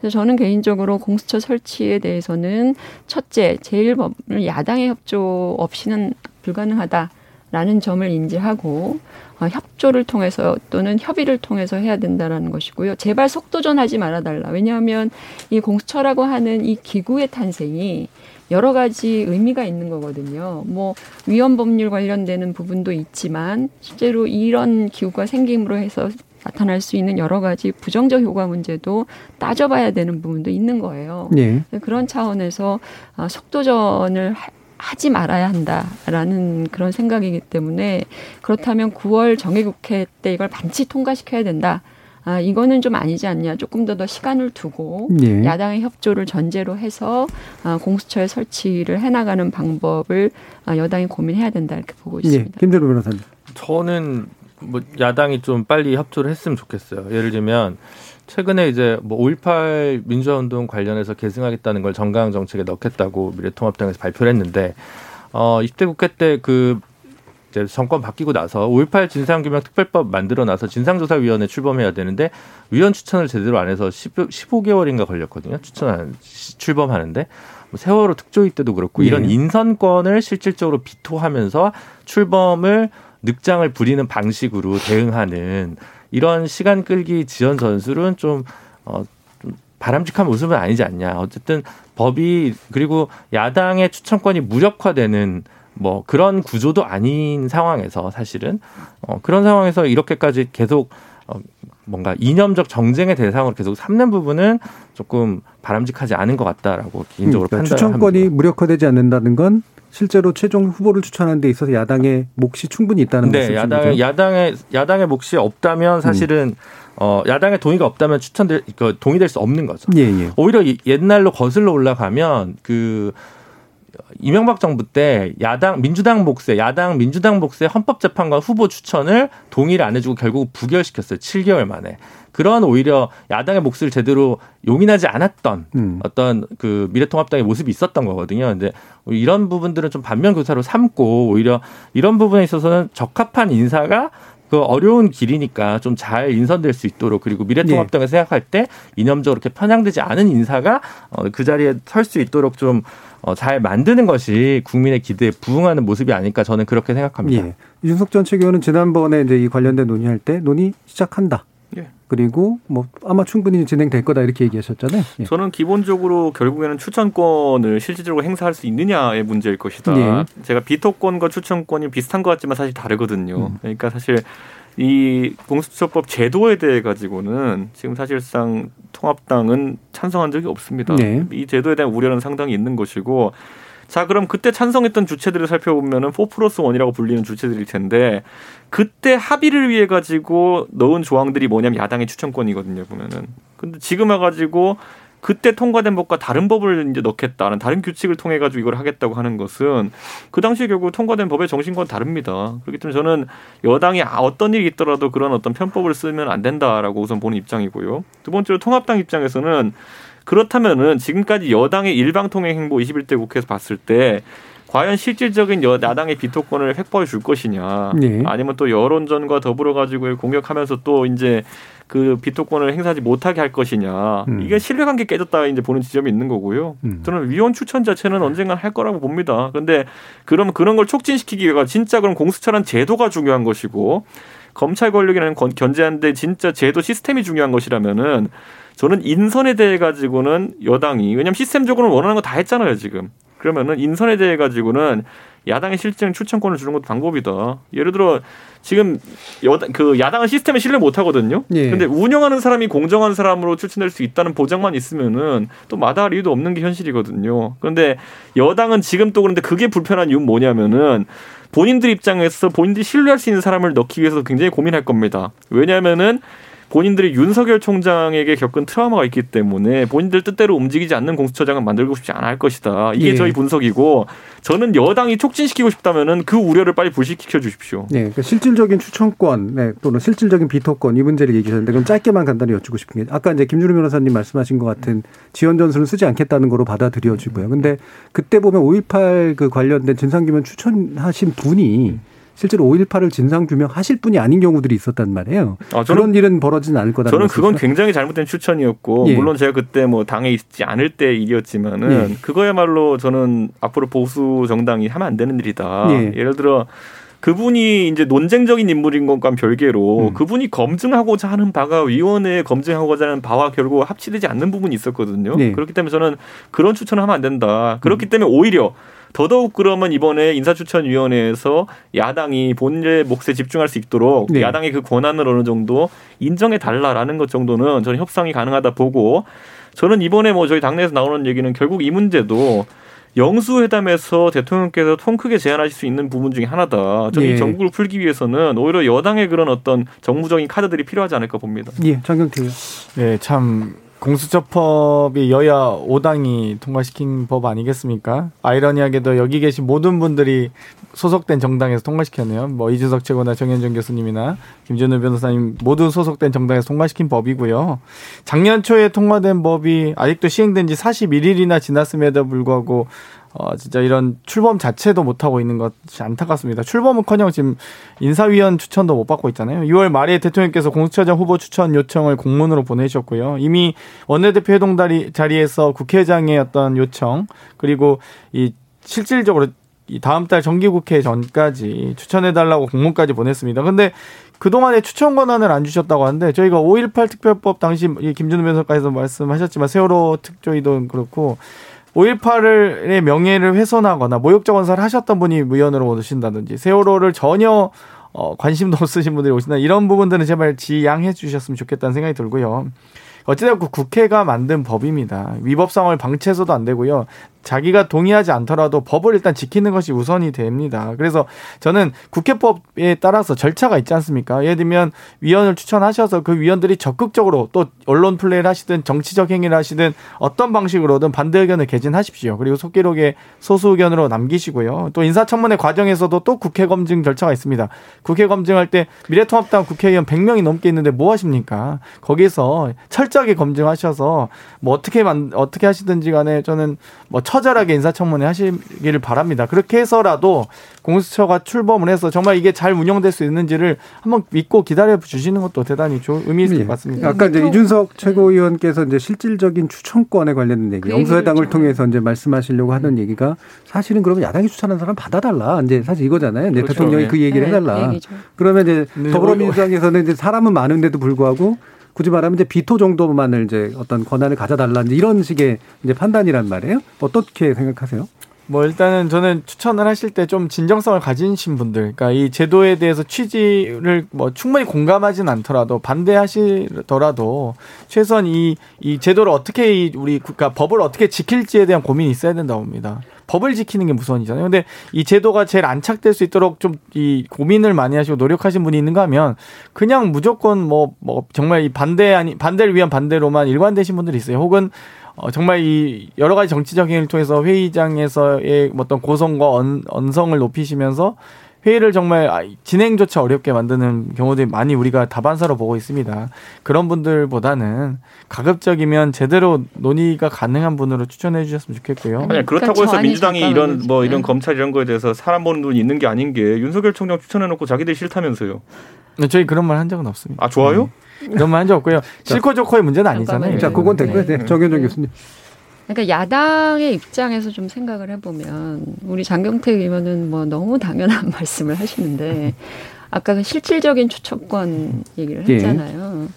그래서 저는 개인적으로 공수처 설치에 대해서는 첫째, 제1법을 야당의 협조 없이는 불가능하다 라는 점을 인지하고 어, 협조를 통해서 또는 협의를 통해서 해야 된다라는 것이고요. 제발 속도전하지 말아달라. 왜냐하면 이 공수처라고 하는 이 기구의 탄생이 여러 가지 의미가 있는 거거든요. 뭐 위헌 법률 관련되는 부분도 있지만 실제로 이런 기구가 생김으로 해서 나타날 수 있는 여러 가지 부정적 효과 문제도 따져봐야 되는 부분도 있는 거예요. 예. 그런 차원에서 아, 속도전을 하- 하지 말아야 한다라는 그런 생각이기 때문에 그렇다면 9월 정기국회 때 이걸 반드시 통과시켜야 된다. 아, 이거는 좀 아니지 않냐. 조금 더 더 시간을 두고 예. 야당의 협조를 전제로 해서 아, 공수처의 설치를 해나가는 방법을 아, 여당이 고민해야 된다 이렇게 보고 예. 있습니다. 김준우 변호사님. 저는 뭐 야당이 좀 빨리 협조를 했으면 좋겠어요. 예를 들면 최근에 이제 뭐 5.18 민주화 운동 관련해서 계승하겠다는 걸 정강 정책에 넣겠다고 미래통합당에서 발표를 했는데 어 20대 국회 때그 이제 정권 바뀌고 나서 5.18 진상규명 특별법 만들어 나서 진상조사위원회 출범해야 되는데 위원 추천을 제대로 안 해서 10, 15개월인가 걸렸거든요. 추천 출범하는데 뭐 세월호 특조위 때도 그렇고 이런 예. 인선권을 실질적으로 비토하면서 출범을 늑장을 부리는 방식으로 대응하는 이런 시간 끌기 지연 전술은 좀, 어, 좀 바람직한 모습은 아니지 않냐. 어쨌든 법이 그리고 야당의 추천권이 무력화되는 뭐 그런 구조도 아닌 상황에서 사실은 어, 그런 상황에서 이렇게까지 계속 어, 뭔가 이념적 정쟁의 대상으로 계속 삼는 부분은 조금 바람직하지 않은 것 같다라고 개인적으로 그러니까 판단합니다. 추천권이 무력화되지 않는다는 건 실제로 최종 후보를 추천하는 데 있어서 야당의 몫이 충분히 있다는 네, 말씀이죠. 야당 야당의 야당의 몫이 없다면 사실은 어 야당의 동의가 없다면 추천될 그 동의될 수 없는 거죠. 예, 예. 오히려 이- 옛날로 거슬러 올라가면 그 이명박 정부 때 야당 민주당 몫에 야당 민주당 몫에 헌법재판관 후보 추천을 동의를 안 해주고 결국 부결시켰어요. 7개월 만에. 그런 오히려 야당의 몫을 제대로 용인하지 않았던 음. 어떤 그 미래통합당의 모습이 있었던 거거든요. 근데 이런 부분들은 좀 반면 교사로 삼고 오히려 이런 부분에 있어서는 적합한 인사가 그 어려운 길이니까 좀 잘 인선될 수 있도록 그리고 미래통합당을 생각할 때 이념적으로 이렇게 편향되지 않은 인사가 어, 그 자리에 설 수 있도록 좀 어, 잘 만드는 것이 국민의 기대에 부응하는 모습이 아닐까 저는 그렇게 생각합니다. 예. 이준석 전 최고위원은 지난번에 이제 이 관련된 논의할 때 논의 시작한다. 예. 그리고 뭐 아마 충분히 진행될 거다 이렇게 얘기하셨잖아요. 예. 저는 기본적으로 결국에는 추천권을 실질적으로 행사할 수 있느냐의 문제일 것이다. 예. 제가 비토권과 추천권이 비슷한 것 같지만 사실 다르거든요. 음. 그러니까 사실 이 공수처법 제도에 대해 가지고는 지금 사실상 통합당은 찬성한 적이 없습니다. 네. 이 제도에 대한 우려는 상당히 있는 것이고 자 그럼 그때 찬성했던 주체들을 살펴보면은 4 플러스 1이라고 불리는 주체들일 텐데 그때 합의를 위해 가지고 넣은 조항들이 뭐냐면 야당의 추천권이거든요 보면은 근데 지금 와가지고 그때 통과된 법과 다른 법을 이제 넣겠다는 다른 규칙을 통해 가지고 이걸 하겠다고 하는 것은 그 당시에 결국 통과된 법의 정신과는 다릅니다. 그렇기 때문에 저는 여당이 아, 어떤 일이 있더라도 그런 어떤 편법을 쓰면 안 된다라고 우선 보는 입장이고요. 두 번째로 통합당 입장에서는 그렇다면은 지금까지 여당의 일방통행 행보 21대 국회에서 봤을 때 과연 실질적인 여, 야당의 비토권을 획보해 줄 것이냐 네. 아니면 또 여론전과 더불어 가지고 공격하면서 또 이제 그 비토권을 행사하지 못하게 할 것이냐 음. 이게 신뢰관계 깨졌다 이제 보는 지점이 있는 거고요. 음. 저는 위원 추천 자체는 언젠가 할 거라고 봅니다. 그런데 그럼 그런 걸 촉진시키기 위해서 진짜 그럼 공수처란 제도가 중요한 것이고 검찰 권력이라는 건- 견제하는데 진짜 제도 시스템이 중요한 것이라면은 저는 인선에 대해 가지고는 여당이 왜냐면 시스템적으로는 원하는 거 다 했잖아요 지금 그러면은 인선에 대해 가지고는 야당의 실증 추천권을 주는 것도 방법이다. 예를 들어 지금 여당 그 야당은 시스템에 신뢰 못 하거든요. 예. 근데 운영하는 사람이 공정한 사람으로 추천될 수 있다는 보장만 있으면은 또 마다할 이유도 없는 게 현실이거든요. 그런데 여당은 지금 또 그런데 그게 불편한 이유는 뭐냐면은 본인들 입장에서 본인들이 신뢰할 수 있는 사람을 넣기 위해서 굉장히 고민할 겁니다. 왜냐하면은 본인들이 윤석열 총장에게 겪은 트라우마가 있기 때문에 본인들 뜻대로 움직이지 않는 공수처장을 만들고 싶지 않을 것이다. 이게 예. 저희 분석이고 저는 여당이 촉진시키고 싶다면은 그 우려를 빨리 불식시켜 주십시오. 네, 그러니까 실질적인 추천권 네, 또는 실질적인 비토권 이 문제를 얘기하셨는데 그럼 짧게만 간단히 여쭙고 싶은 게 아까 이제 김준우 변호사님 말씀하신 것 같은 지원 전술은 쓰지 않겠다는 거로 받아들여지고요. 근데 그때 보면 5.18 그 관련된 진상규명 추천하신 분이 실제로 5.18을 진상 규명하실 분이 아닌 경우들이 있었단 말이에요. 아, 저는 그런 일은 벌어지는 않을 거다. 저는 그건 굉장히 잘못된 추천이었고 예. 물론 제가 그때 뭐 당에 있지 않을 때 일이었지만은 예. 그거야말로 저는 앞으로 보수 정당이 하면 안 되는 일이다. 예. 예를 들어 그분이 이제 논쟁적인 인물인 것과 별개로 음. 그분이 검증하고자 하는 바가 위원회에 검증하고자 하는 바와 결국 합치되지 않는 부분이 있었거든요. 예. 그렇기 때문에 저는 그런 추천을 하면 안 된다. 그렇기 때문에 오히려 더더욱 그러면 이번에 인사추천위원회에서 야당이 본인의 몫에 집중할 수 있도록 네. 야당의 그 권한을 어느 정도 인정해 달라라는 것 정도는 저는 협상이 가능하다 보고 저는 이번에 뭐 저희 당내에서 나오는 얘기는 결국 이 문제도 영수회담에서 대통령께서 통 크게 제안하실 수 있는 부분 중에 하나다. 저는 예. 이 정국을 풀기 위해서는 오히려 여당의 그런 어떤 정무적인 카드들이 필요하지 않을까 봅니다. 예, 장경태 의원. 네, 참 공수처법이 여야 5당이 통과시킨 법 아니겠습니까? 아이러니하게도 여기 계신 모든 분들이 소속된 정당에서 통과시켰네요. 뭐 이준석 최고나 정현정 교수님이나 김준우 변호사님 모두 소속된 정당에서 통과시킨 법이고요. 작년 초에 통과된 법이 아직도 시행된 지 41일이나 지났음에도 불구하고 어, 진짜 이런 출범 자체도 못 하고 있는 것이 안타깝습니다. 출범은커녕 지금 인사위원 추천도 못 받고 있잖아요. 6월 말에 대통령께서 공수처장 후보 추천 요청을 공문으로 보내셨고요. 이미 원내대표 회동 자리에서 국회의장의 어떤 요청 그리고 이 실질적으로 이 다음 달 정기국회 전까지 추천해달라고 공문까지 보냈습니다. 근데 그동안에 추천 권한을 안 주셨다고 하는데 저희가 5.18 특별법 당시 이 김준우 변호사께서 말씀하셨지만 세월호 특조위도 그렇고 5.18의 명예를 훼손하거나 모욕적 언사를 하셨던 분이 위원으로 오신다든지 세월호를 전혀 어, 관심도 없으신 분들이 오신다 이런 부분들은 제발 지양해 주셨으면 좋겠다는 생각이 들고요. 어찌됐건 국회가 만든 법입니다. 위법성을 방치해서도 안 되고요. 자기가 동의하지 않더라도 법을 일단 지키는 것이 우선이 됩니다. 그래서 저는 국회법에 따라서 절차가 있지 않습니까? 예를 들면 위원을 추천하셔서 그 위원들이 적극적으로 또 언론 플레이를 하시든 정치적 행위를 하시든 어떤 방식으로든 반대 의견을 개진하십시오. 그리고 속기록에 소수 의견으로 남기시고요. 또 인사청문회 과정에서도 또 국회 검증 절차가 있습니다. 국회 검증할 때 미래통합당 국회의원 100명이 넘게 있는데 뭐 하십니까? 거기서 철저하게 검증하셔서 뭐 어떻게 만 어떻게 하시든지 간에 저는 뭐 처절하게 인사청문회 하시기를 바랍니다. 그렇게 해서라도 공수처가 출범을 해서 정말 이게 잘 운영될 수 있는지를 한번 믿고 기다려 주시는 것도 대단히 좋은 의미 있을 예. 것 같습니다. 아까 이제 또- 이준석 최고위원께서 이제 실질적인 추천권에 관련된 얘기, 그 영수회담을 좀- 통해서 이제 말씀하시려고 하는 얘기가 사실은 그러면 야당이 추천한 사람 받아달라. 이제 사실 이거잖아요. 이제 그렇죠. 대통령이 예. 그 얘기를 네, 해달라. 그 얘기죠. 그러면 이제 네, 더불어민주당에서는 이제 사람은 많은데도 불구하고 굳이 말하면 이제 비토 정도만을 이제 어떤 권한을 가져달라 이제 이런 식의 이제 판단이란 말이에요. 어떻게 생각하세요? 뭐 일단은 저는 추천을 하실 때 좀 진정성을 가지신 분들, 그러니까 이 제도에 대해서 취지를 뭐 충분히 공감하진 않더라도 반대하시더라도 최소한 이, 이 제도를 어떻게 이 우리 국가 법을 어떻게 지킬지에 대한 고민이 있어야 된다고 봅니다. 법을 지키는 게 우선이잖아요. 근데 이 제도가 제일 안착될 수 있도록 좀 이 고민을 많이 하시고 노력하신 분이 있는가 하면 그냥 무조건 뭐, 뭐 정말 이 반대 아니, 반대를 위한 반대로만 일관되신 분들이 있어요. 혹은 어, 정말 이 여러 가지 정치적 행위를 통해서 회의장에서의 어떤 고성과 언, 언성을 높이시면서 회의를 정말 아, 진행조차 어렵게 만드는 경우들이 많이 우리가 다반사로 보고 있습니다. 그런 분들보다는 가급적이면 제대로 논의가 가능한 분으로 추천해 주셨으면 좋겠고요. 아니, 그렇다고 그러니까 해서 민주당이 이런. 뭐 이런 네. 검찰 이런 거에 대해서 사람 보는 눈이 있는 게 아닌 게 윤석열 총장 추천해 놓고 자기들이 싫다면서요. 네, 저희 그런 말 한 적은 없습니다. 아 좋아요? 이런 말 한 적 없고요. 싫고 좋고의 문제는 아니잖아요. 자, 그건 됐고요. 네. 네. 정현정 교수님. 그러니까 야당의 입장에서 좀 생각을 해보면 우리 장경태 의원은 뭐 너무 당연한 말씀을 하시는데 아까 그 실질적인 추천권 얘기를 예. 했잖아요.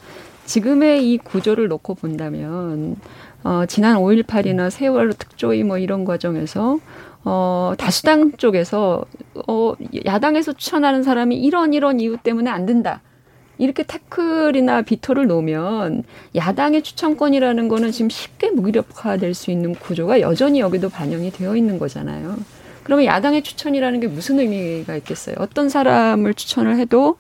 지금의 이 구조를 놓고 본다면 어, 지난 5.18이나 세월호 특조위 뭐 이런 과정에서 어, 다수당 쪽에서 어, 야당에서 추천하는 사람이 이런 이런 이유 때문에 안 된다. 이렇게 태클이나 비토를 놓으면 야당의 추천권이라는 거는 지금 쉽게 무기력화될 수 있는 구조가 여전히 여기도 반영이 되어 있는 거잖아요. 그러면 야당의 추천이라는 게 무슨 의미가 있겠어요? 어떤 사람을 추천을 해도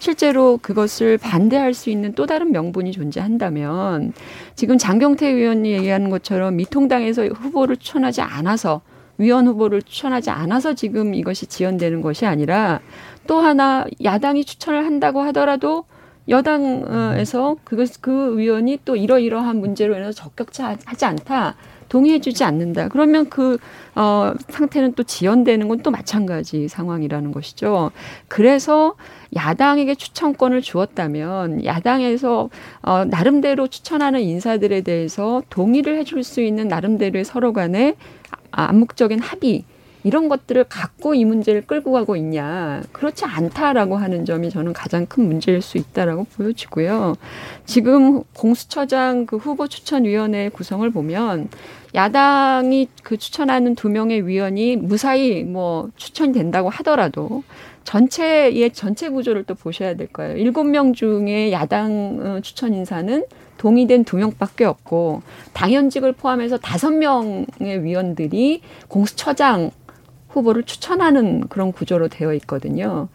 실제로 그것을 반대할 수 있는 또 다른 명분이 존재한다면 지금 장경태 의원이 얘기하는 것처럼 미통당에서 후보를 추천하지 않아서 위원 후보를 추천하지 않아서 지금 이것이 지연되는 것이 아니라 또 하나 야당이 추천을 한다고 하더라도 여당에서 그것 그 위원이 또 이러이러한 문제로 인해서 적격하지 않다. 동의해주지 않는다. 그러면 그 어, 상태는 또 지연되는 건 또 마찬가지 상황이라는 것이죠. 그래서 야당에게 추천권을 주었다면 야당에서 어, 나름대로 추천하는 인사들에 대해서 동의를 해줄 수 있는 나름대로의 서로 간의 아- 암묵적인 합의 이런 것들을 갖고 이 문제를 끌고 가고 있냐 그렇지 않다라고 하는 점이 저는 가장 큰 문제일 수 있다라고 보여지고요. 지금 공수처장 그 후보 추천위원회 구성을 보면 야당이 그 추천하는 두 명의 위원이 무사히 뭐 추천된다고 하더라도 전체의 전체 구조를 또 보셔야 될 거예요. 일곱 명 중에 야당 어, 추천 인사는 동의된 두 명밖에 없고 당연직을 포함해서 다섯 명의 위원들이 공수처장 후보를 추천하는 그런 구조로 되어 있거든요.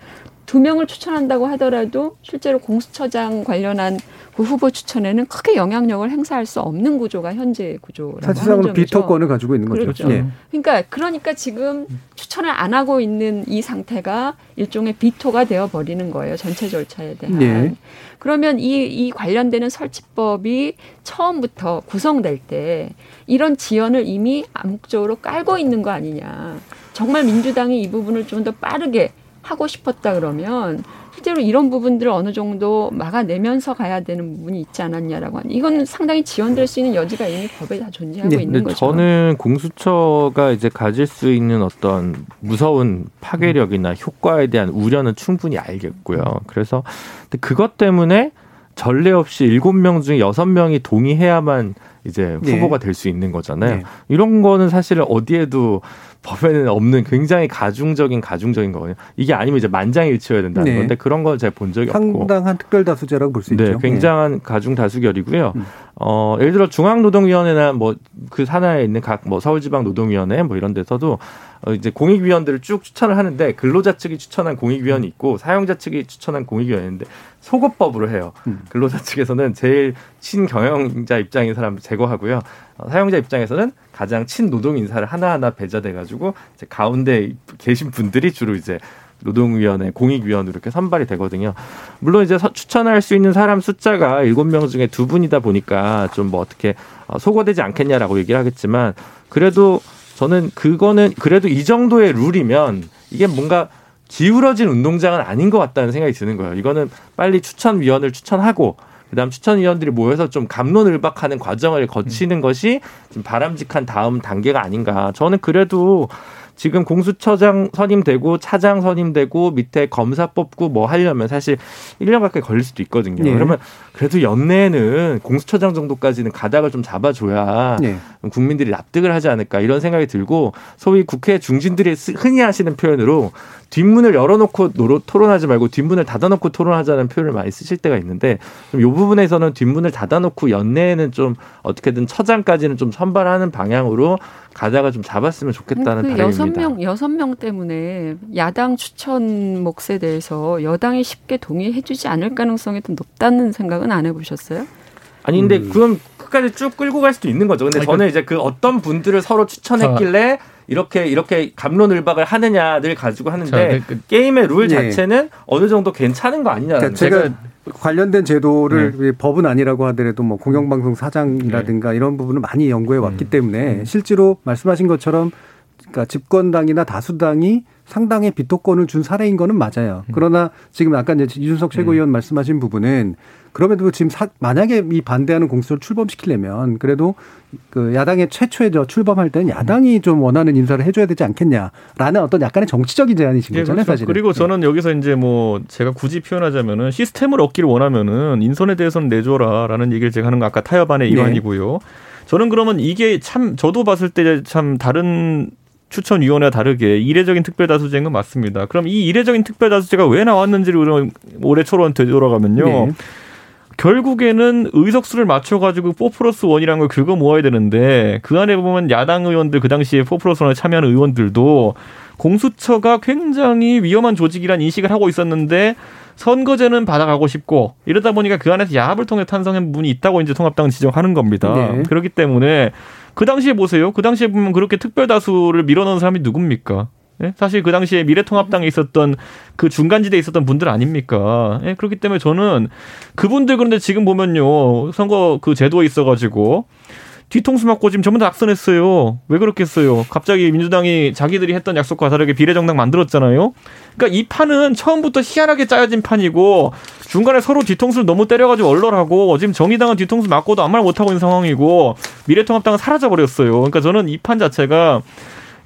두 명을 추천한다고 하더라도 실제로 공수처장 관련한 그 후보 추천에는 크게 영향력을 행사할 수 없는 구조가 현재 구조라고 점이죠. 비토권을 가지고 있는 거죠. 그렇죠. 예. 그러니까 그러니까 지금 추천을 안 하고 있는 이 상태가 일종의 비토가 되어 버리는 거예요. 전체 절차에 대한. 예. 그러면 이, 이 관련되는 설치법이 처음부터 구성될 때 이런 지연을 이미 암묵적으로 깔고 있는 거 아니냐. 정말 민주당이 이 부분을 좀 더 빠르게 하고 싶었다 그러면 실제로 이런 부분들을 어느 정도 막아내면서 가야 되는 부분이 있지 않았냐라고 하는 이건 상당히 지연될 수 있는 여지가 이미 법에 다 존재하고 네, 있는 거죠. 저는 공수처가 이제 가질 수 있는 어떤 무서운 파괴력이나 효과에 대한 우려는 충분히 알겠고요. 그래서 근데 그것 때문에 전례 없이 일곱 명 중에 여섯 명이 동의해야만 이제 네. 후보가 될수 있는 거잖아요. 네. 이런 거는 사실은 어디에도 법에는 없는 굉장히 가중적인 가중적인 거거든요. 이게 아니면 이제 만장일치여야 된다는 네. 건데 그런 걸 제가 본 적이 없고. 상당한 특별 다수제라고 볼수 네, 있죠. 굉장한 가중 다수결이고요. 음. 어, 예를 들어 중앙노동위원회나 뭐 그 산하에 있는 각 뭐 서울지방 노동위원회 뭐 이런 데서도 어, 이제 공익위원들을 쭉 추천을 하는데 근로자 측이 추천한 공익위원이 있고 사용자 측이 추천한 공익위원인데 소거법으로 해요. 음. 근로자 측에서는 제일 친경영자 입장인 사람 제거하고요. 어, 사용자 입장에서는 가장 친노동 인사를 하나하나 배제돼 가지고 이제 가운데 계신 분들이 주로 이제 노동위원회, 공익위원으로 이렇게 선발이 되거든요. 물론 이제 서- 추천할 수 있는 사람 숫자가 일곱 명 중에 두 분이다 보니까 좀 뭐 어떻게 어, 소거되지 않겠냐라고 얘기를 하겠지만 그래도 저는 그거는 그래도 이 정도의 룰이면 이게 뭔가 기울어진 운동장은 아닌 것 같다는 생각이 드는 거예요. 이거는 빨리 추천위원을 추천하고 그다음 추천위원들이 모여서 좀 감론을박하는 과정을 거치는 것이 좀 바람직한 다음 단계가 아닌가. 저는 그래도 지금 공수처장 선임되고 차장 선임되고 밑에 검사 뽑고 뭐 하려면 사실 1년 가까이 걸릴 수도 있거든요. 네. 그러면 그래도 연내에는 공수처장 정도까지는 가닥을 좀 잡아줘야 네. 국민들이 납득을 하지 않을까 이런 생각이 들고 소위 국회 중진들이 쓰- 흔히 하시는 표현으로 뒷문을 열어놓고 노로, 토론하지 말고 뒷문을 닫아놓고 토론하자는 표현을 많이 쓰실 때가 있는데 좀 이 부분에서는 뒷문을 닫아놓고 연내에는 좀 어떻게든 처장까지는 좀 선발하는 방향으로 가다가 좀 잡았으면 좋겠다는 그 여섯 바람입니다. 명 여섯 명 때문에 야당 추천 몫에 대해서 여당이 쉽게 동의해주지 않을 가능성이 더 높다는 생각은 안 해보셨어요? 아니 근데 음. 그건 끝까지 쭉 끌고 갈 수도 있는 거죠. 근데 아니, 저는 이제 그 어떤 분들을 서로 추천했길래 이렇게 이렇게 감론을박을 하느냐를 가지고 하는데 자, 그- 그- 게임의 룰 네. 자체는 어느 정도 괜찮은 거 아니냐는 그러니까 제가 거죠. 관련된 제도를 이 법은 아니라고 하더라도 뭐 공영방송 사장이라든가 이런 부분을 많이 연구해 왔기 때문에 실제로 말씀하신 것처럼 그러니까 집권당이나 다수당이 상당히 비토권을 준 사례인 거는 맞아요. 음. 그러나 지금 아까 이제 이준석 최고위원 말씀하신 부분은 그럼에도 지금 사, 만약에 이 반대하는 공수처를 출범시키려면 그래도 그 야당의 최초에 저 출범할 때는 야당이 좀 원하는 인사를 해줘야 되지 않겠냐라는 어떤 약간의 정치적인 제안이신 예, 거잖아요, 그렇죠. 사실은. 그리고 저는 여기서 이제 뭐 제가 굳이 표현하자면은 시스템을 얻기를 원하면은 인선에 대해서는 내줘라라는 얘기를 제가 하는 거 아까 타협안의 네. 일환이고요. 저는 그러면 이게 참 저도 봤을 때 참 다른 추천위원회와 다르게 이례적인 특별다수제인 건 맞습니다. 그럼 이 이례적인 특별다수제가 왜 나왔는지를 올해 초론 되돌아가면요. 네. 결국에는 의석수를 맞춰가지고 4 플러스 1이라는 걸 긁어 모아야 되는데 그 안에 보면 야당 의원들 그 당시에 4 플러스 1에 참여하는 의원들도 공수처가 굉장히 위험한 조직이란 인식을 하고 있었는데 선거제는 받아가고 싶고 이러다 보니까 그 안에서 야합을 통해 탄생한 부분이 있다고 이제 통합당은 지적하는 겁니다. 네. 그렇기 때문에 그 당시에 보세요. 그 당시에 보면 그렇게 특별 다수를 밀어넣은 사람이 누굽니까? 예? 사실 그 당시에 미래통합당에 있었던 그 중간지대에 있었던 분들 아닙니까? 예? 그렇기 때문에 저는 그분들 그런데 지금 보면요 선거 그 제도에 있어가지고 뒤통수 맞고 지금 전부 다 낙선했어요. 왜 그렇겠어요? 갑자기 민주당이 자기들이 했던 약속과 다르게 비례정당 만들었잖아요. 그러니까 이 판은 처음부터 희한하게 짜여진 판이고 중간에 서로 뒤통수를 너무 때려가지고 얼얼하고 지금 정의당은 뒤통수 맞고도 아무 말 못하고 있는 상황이고 미래통합당은 사라져버렸어요. 그러니까 저는 이 판 자체가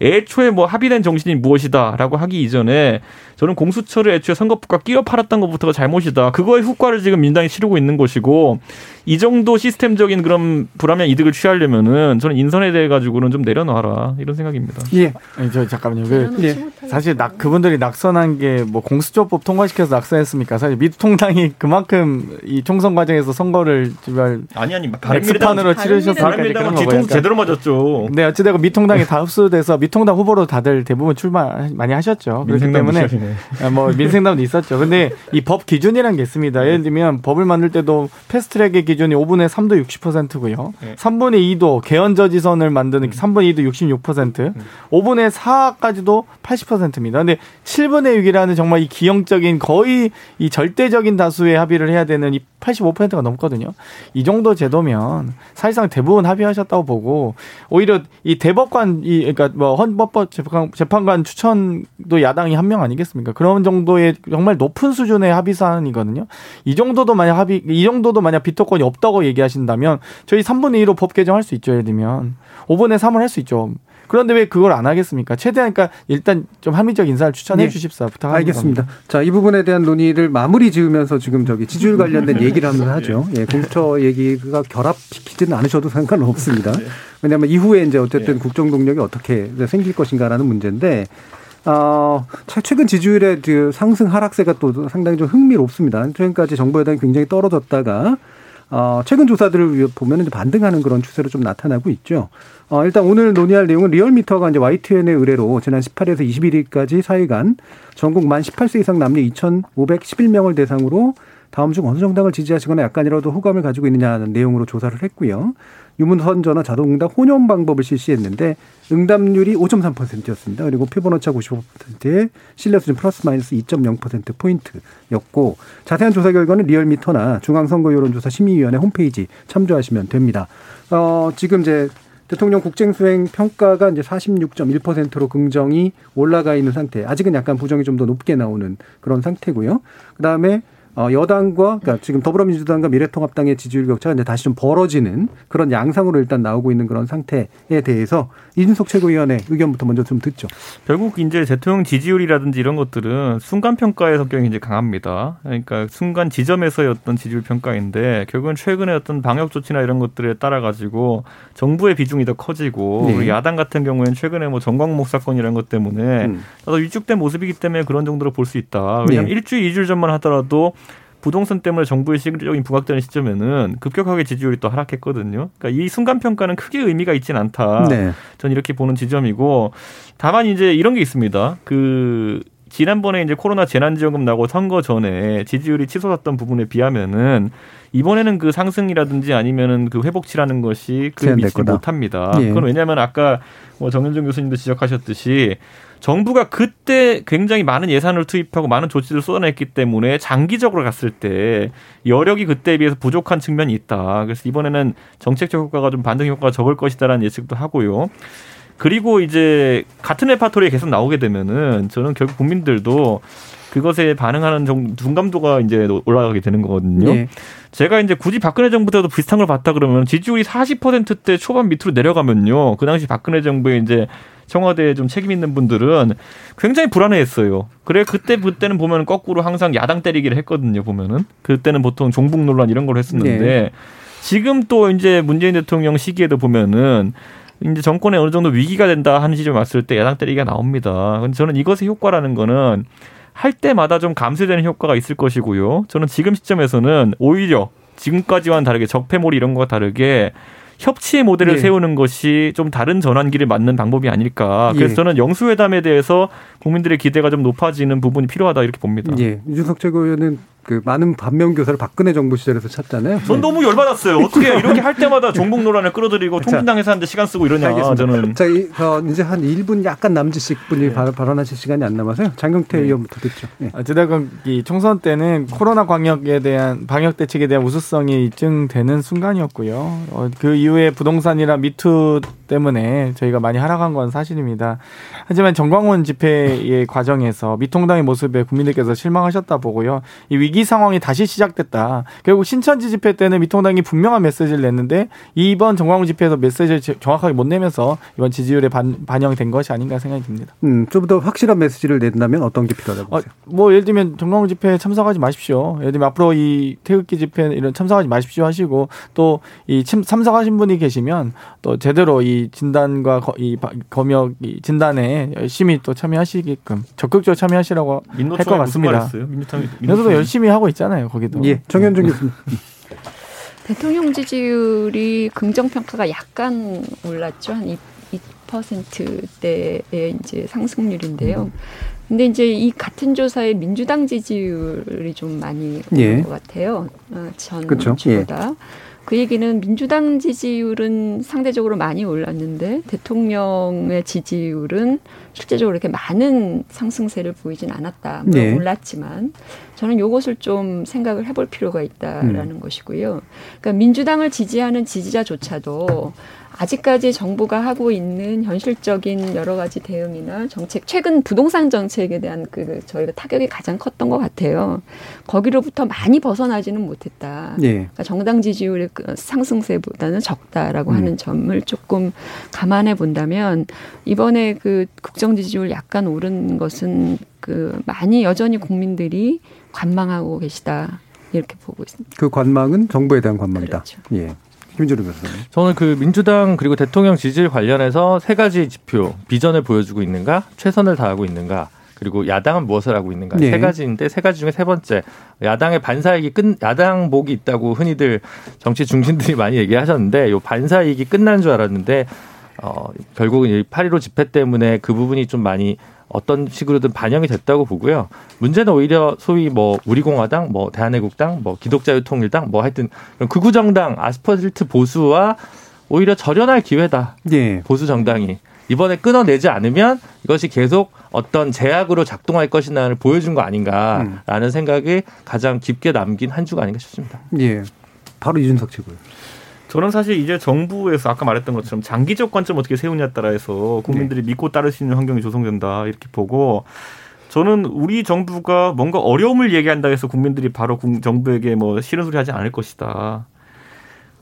애초에 뭐 합의된 정신이 무엇이다라고 하기 이전에 저는 공수처를 애초에 선거법과 끼워 팔았던 것부터가 잘못이다. 그거의 후과를 지금 민당이 치르고 있는 것이고 이 정도 시스템적인 그런 불합리한 이득을 취하려면은 저는 인선에 대해 가지고는 좀 내려놔라 이런 생각입니다. 예. 아니, 저 잠깐만요. 그 예. 사실 낙 그분들이 낙선한 게 뭐 공수처법 통과시켜서 낙선했습니까? 사실 미통당이 그만큼 이 총선 과정에서 선거를 정말 아니 아니 엑스판으로 치르셨으니까 바른미당은 그런 뒤통수. 제대로 맞았죠. 네, 어찌되고 미통당이 다 흡수돼서 미통당 후보로 다들 대부분 출마 많이 하셨죠. 그렇기 때문에 뭐 민생당도 있었죠. 근데 이 법 기준이라는 게 있습니다. 예를 들면 법을 만들 때도 패스트트랙의 기준이 5분의 3도 60%고요. 네. 3분의 2도 개헌 저지선을 만드는 3분의 2도 66%, 5분의 4까지도 80%입니다. 근데 7분의 6이라는 정말 이 기형적인 거의 이 절대적인 다수의 합의를 해야 되는 이 85%가 넘거든요. 이 정도 제도면 사실상 대부분 합의하셨다고 보고 오히려 이 대법관 이 그러니까 뭐 헌법법 재판, 재판관 추천도 야당이 한 명 아니겠습니까? 그런 정도의 정말 높은 수준의 합의 사안이거든요. 이 정도도 만약 합의 이 정도도 만약 비토권이 없다고 얘기하신다면 저희 3분의 2로 법 개정할 수 있죠. 예를 들면 5분의 3을 할 수 있죠. 그런데 왜 그걸 안 하겠습니까? 최대한 그러니까 일단 좀 합리적 인사를 추천해 네. 주십사 부탁합니다. 알겠습니다. 자, 이 부분에 대한 논의를 마무리 지으면서 지금 저기 지지율 관련된 얘기를 하면서 하죠. 예, 공처 얘기가 결합시키지는 않으셔도 상관은 없습니다. 왜냐하면 이후에 이제 어쨌든 국정 동력이 어떻게 생길 것인가라는 문제인데, 어, 최- 최근 지지율의 그 상승 하락세가 또 상당히 좀 흥미롭습니다. 최근까지 정부 여당이 굉장히 떨어졌다가 어, 최근 조사들을 보면은 반등하는 그런 추세로 좀 나타나고 있죠. 어, 일단 오늘 논의할 내용은 리얼미터가 이제 YTN의 의뢰로 지난 18일에서 21일까지 4일간 전국 만 18세 이상 남녀 2,511명을 대상으로 다음 중 어느 정당을 지지하시거나 약간이라도 호감을 가지고 있느냐는 내용으로 조사를 했고요. 유문선 전화 자동응답 혼용 방법을 실시했는데 응답률이 5.3%였습니다. 그리고 표본오차 95%에 신뢰 수준 플러스 마이너스 2.0% 포인트였고 자세한 조사 결과는 리얼미터나 중앙선거 여론조사 심의위원회 홈페이지 참조하시면 됩니다. 어, 지금 이제 대통령 국정수행 평가가 이제 46.1%로 긍정이 올라가 있는 상태. 아직은 약간 부정이 좀 더 높게 나오는 그런 상태고요. 그다음에 어, 여당과 그러니까 지금 더불어민주당과 미래통합당의 지지율 격차가 이제 다시 좀 벌어지는 그런 양상으로 일단 나오고 있는 그런 상태에 대해서 이준석 최고위원의 의견부터 먼저 좀 듣죠. 결국 이제 대통령 지지율이라든지 이런 것들은 순간 평가의 성격이 이제 강합니다. 그러니까 순간 지점에서의 어떤 지지율 평가인데 결국은 최근에 어떤 방역 조치나 이런 것들에 따라 가지고 정부의 비중이 더 커지고 네. 야당 같은 경우에는 최근에 뭐 정광목 사건 이런 것 때문에 음. 더 위축된 모습이기 때문에 그런 정도로 볼 수 있다. 왜냐하면 네. 일주일, 이주일 전만 하더라도 부동산 때문에 정부의 시기적인 부각되는 시점에는 급격하게 지지율이 또 하락했거든요. 그러니까 이 순간 평가는 크게 의미가 있지는 않다. 네. 전 이렇게 보는 지점이고 다만 이제 이런 게 있습니다. 그 지난번에 이제 코로나 재난지원금 나고 선거 전에 지지율이 치솟았던 부분에 비하면은 이번에는 그 상승이라든지 아니면은 그 회복치라는 것이 그 미치지. 못합니다. 예. 그건 왜냐하면 아까 뭐 정현정 교수님도 지적하셨듯이 정부가 그때 굉장히 많은 예산을 투입하고 많은 조치를 쏟아냈기 때문에 장기적으로 갔을 때 여력이 그때에 비해서 부족한 측면이 있다. 그래서 이번에는 정책적 효과가 좀 반등 효과가 적을 것이다라는 예측도 하고요. 그리고 이제 같은 레파토리에 계속 나오게 되면은 저는 결국 국민들도 그것에 반응하는 정 둔감도가 이제 올라가게 되는 거거든요. 네. 제가 이제 굳이 박근혜 정부 때도 비슷한 걸 봤다 그러면 지지율이 40%대 초반 밑으로 내려가면요. 그 당시 박근혜 정부에 이제 청와대에 좀 책임 있는 분들은 굉장히 불안해했어요. 그래 그때 그때는 보면 거꾸로 항상 야당 때리기를 했거든요. 보면은 그때는 보통 종북 논란 이런 걸 했었는데 네. 지금 또 이제 문재인 대통령 시기에도 보면은 이제 정권에 어느 정도 위기가 된다 하는 시점에 왔을 때 야당 때리기가 나옵니다. 근데 저는 이것의 효과라는 거는 할 때마다 좀 감쇄되는 효과가 있을 것이고요. 저는 지금 시점에서는 오히려 지금까지와는 다르게 적폐몰이 이런 거와 다르게 협치의 모델을 예. 세우는 것이 좀 다른 전환기를 맞는 방법이 아닐까. 그래서 예. 저는 영수회담에 대해서 국민들의 기대가 좀 높아지는 부분이 필요하다 이렇게 봅니다. 예. 이준석 최고위원은 그 많은 반면 교사를 박근혜 정부 시절에서 찾잖아요. 전 너무 열받았어요. 어떻게 이렇게 할 때마다 종북 논란을 끌어들이고 자, 통신당에서 하는데 시간 쓰고 이러냐. 알겠습니다. 저는 자, 이, 어, 이제 한 1분 약간 남짓씩 분이 발- 발언하실 시간이 안 남아서요. 장경태 네. 의원부터 듣죠. 예. 어찌됐건 이 총선 때는 코로나 방역에 대한 방역 대책에 대한 우수성이 입증되는 순간이었고요. 어, 그 이후에 부동산이나 미투 때문에 저희가 많이 하락한 건 사실입니다. 하지만 정광훈 집회의 과정에서 미통당의 모습에 국민들께서 실망하셨다 보고요. 이 위기 상황이 다시 시작됐다. 결국 신천지 집회 때는 미통당이 분명한 메시지를 냈는데 이번 정광훈 집회에서 메시지를 제- 정확하게 못 내면서 이번 지지율에 반, 반영이 된 것이 아닌가 생각이 듭니다. 음, 좀 더 확실한 메시지를 낸다면 어떤 게 필요하다고 어, 보세요? 뭐 예를 들면 정광훈 집회에 참석하지 마십시오. 예를 들면 앞으로 이 태극기 집회 이런 참석하지 마십시오 하시고 또 이 참석하신 분이 계시면 또 제대로 이 진단과 거, 이 바- 검역 이 진단에 열심히 또 참여하시게끔 적극적으로 참여하시라고 할 것 같습니다. 민노총이 그래서도 열심히 하고 있잖아요. 거기도. 예, 정현준 교수님. 대통령 지지율이 긍정 평가가 약간 올랐죠. 한 2, 2%대의 이제 상승률인데요. 근데 이제 이 같은 조사에 민주당 지지율이 좀 많이 오른 예. 것 같아요. 어, 그쵸. 전주보다. 그 얘기는 민주당 지지율은 상대적으로 많이 올랐는데 대통령의 지지율은 실제적으로 이렇게 많은 상승세를 보이진 않았다. 물론 네. 올랐지만 저는 이것을 좀 생각을 해볼 필요가 있다라는 음. 것이고요. 그러니까 민주당을 지지하는 지지자조차도 아직까지 정부가 하고 있는 현실적인 여러 가지 대응이나 정책, 최근 부동산 정책에 대한 그, 그 저희가 타격이 가장 컸던 것 같아요. 거기로부터 많이 벗어나지는 못했다. 예. 그러니까 정당 지지율의 그 상승세보다는 적다라고 음. 하는 점을 조금 감안해 본다면 이번에 그 국정 지지율 약간 오른 것은 그 많이 여전히 국민들이 관망하고 계시다 이렇게 보고 있습니다. 그 관망은 정부에 대한 관망이다. 그렇죠. 예. 김준우 교수님. 저는 그 민주당 그리고 대통령 지지율 관련해서 세 가지 지표 비전을 보여주고 있는가 최선을 다하고 있는가 그리고 야당은 무엇을 하고 있는가 네. 세 가지인데 세 가지 중에 세 번째 야당의 반사이익이 끝 야당복이 있다고 흔히들 정치 중심들이 많이 얘기하셨는데 요 반사이익이 끝난 줄 알았는데 어 결국은 이8.15 집회 때문에 그 부분이 좀 많이 어떤 식으로든 반영이 됐다고 보고요. 문제는 오히려 소위 뭐 우리공화당, 뭐 대한애국당, 뭐 기독자유통일당, 뭐 하여튼 극우 정당 아스퍼질트 보수와 오히려 절연할 기회다. 예. 보수 정당이 이번에 끊어내지 않으면 이것이 계속 어떤 제약으로 작동할 것이나를 보여준 거 아닌가라는 생각이 가장 깊게 남긴 한 주가 아닌가 싶습니다. 예. 바로 이준석 최고요. 저는 사실 이제 정부에서 아까 말했던 것처럼 장기적 관점 어떻게 세우냐에 따라서 국민들이 믿고 따를 수 있는 환경이 조성된다 이렇게 보고 저는 우리 정부가 뭔가 어려움을 얘기한다 해서 국민들이 바로 국- 정부에게 뭐 싫은 소리 하지 않을 것이다.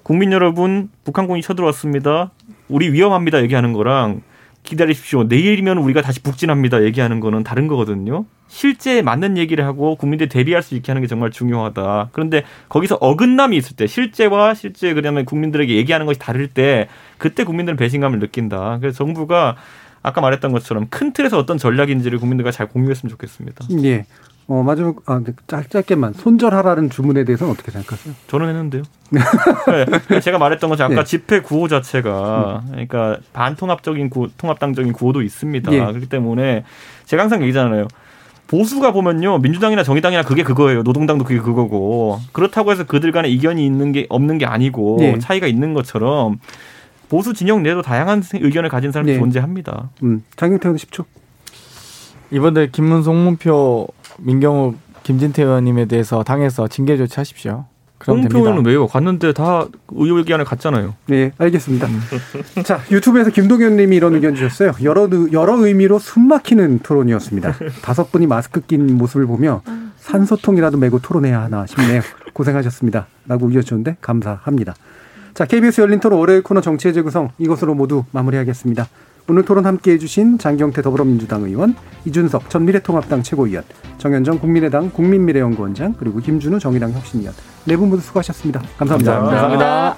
국민 여러분, 북한군이 쳐들어왔습니다. 우리 위험합니다 얘기하는 거랑 기다리십시오. 내일이면 우리가 다시 북진합니다 얘기하는 거는 다른 거거든요. 실제 맞는 얘기를 하고 국민들이 대비할 수 있게 하는 게 정말 중요하다. 그런데 거기서 어긋남이 있을 때 실제와 실제 그다음에 국민들에게 얘기하는 것이 다를 때 그때 국민들은 배신감을 느낀다. 그래서 정부가 아까 말했던 것처럼 큰 틀에서 어떤 전략인지를 국민들과 잘 공유했으면 좋겠습니다. 예. 어, 마지막, 아, 짧, 짧게만. 손절하라는 주문에 대해서는 어떻게 생각하세요? 저는 했는데요. 네, 제가 말했던 것처럼 아까 네. 집회 구호 자체가 그러니까 반통합적인 구호, 통합당적인 구호도 있습니다. 예. 그렇기 때문에 제가 항상 얘기잖아요. 보수가 보면요 민주당이나 정의당이나 그게 그거예요. 노동당도 그게 그거고 그렇다고 해서 그들 간에 이견이 있는 게 없는 게 아니고 예. 차이가 있는 것처럼 보수 진영 내에도 다양한 의견을 가진 사람이 네. 존재합니다. 음, 장경태 의원 10초. 이번에 김문송, 홍문표, 민경욱, 김진태 의원님에 대해서 당에서 징계 조치하십시오. 홍표는 왜요? 갔는데 다 의료기관에 갔잖아요. 네, 알겠습니다. 자, 유튜브에서 김동현 님이 이런 의견 주셨어요. 여러, 의- 여러 의미로 숨 막히는 토론이었습니다. 다섯 분이 마스크 낀 모습을 보며 산소통이라도 메고 토론해야 하나 싶네요. 고생하셨습니다. 라고 의견 주셨는데 감사합니다. 자, KBS 열린 토론 월요일 코너 정치의 재구성 이것으로 모두 마무리하겠습니다. 오늘 토론 함께 해 주신 장경태 더불어민주당 의원, 이준석 전 미래통합당 최고위원, 정현정 국민의당 국민미래연구원장, 그리고 김준우 정의당 혁신위원. 네 분 모두 수고하셨습니다. 감사합니다. 감사합니다.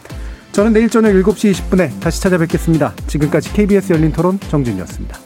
저는 내일 저녁 7시 20분에 다시 찾아뵙겠습니다. 지금까지 KBS 열린 토론 정준이었습니다.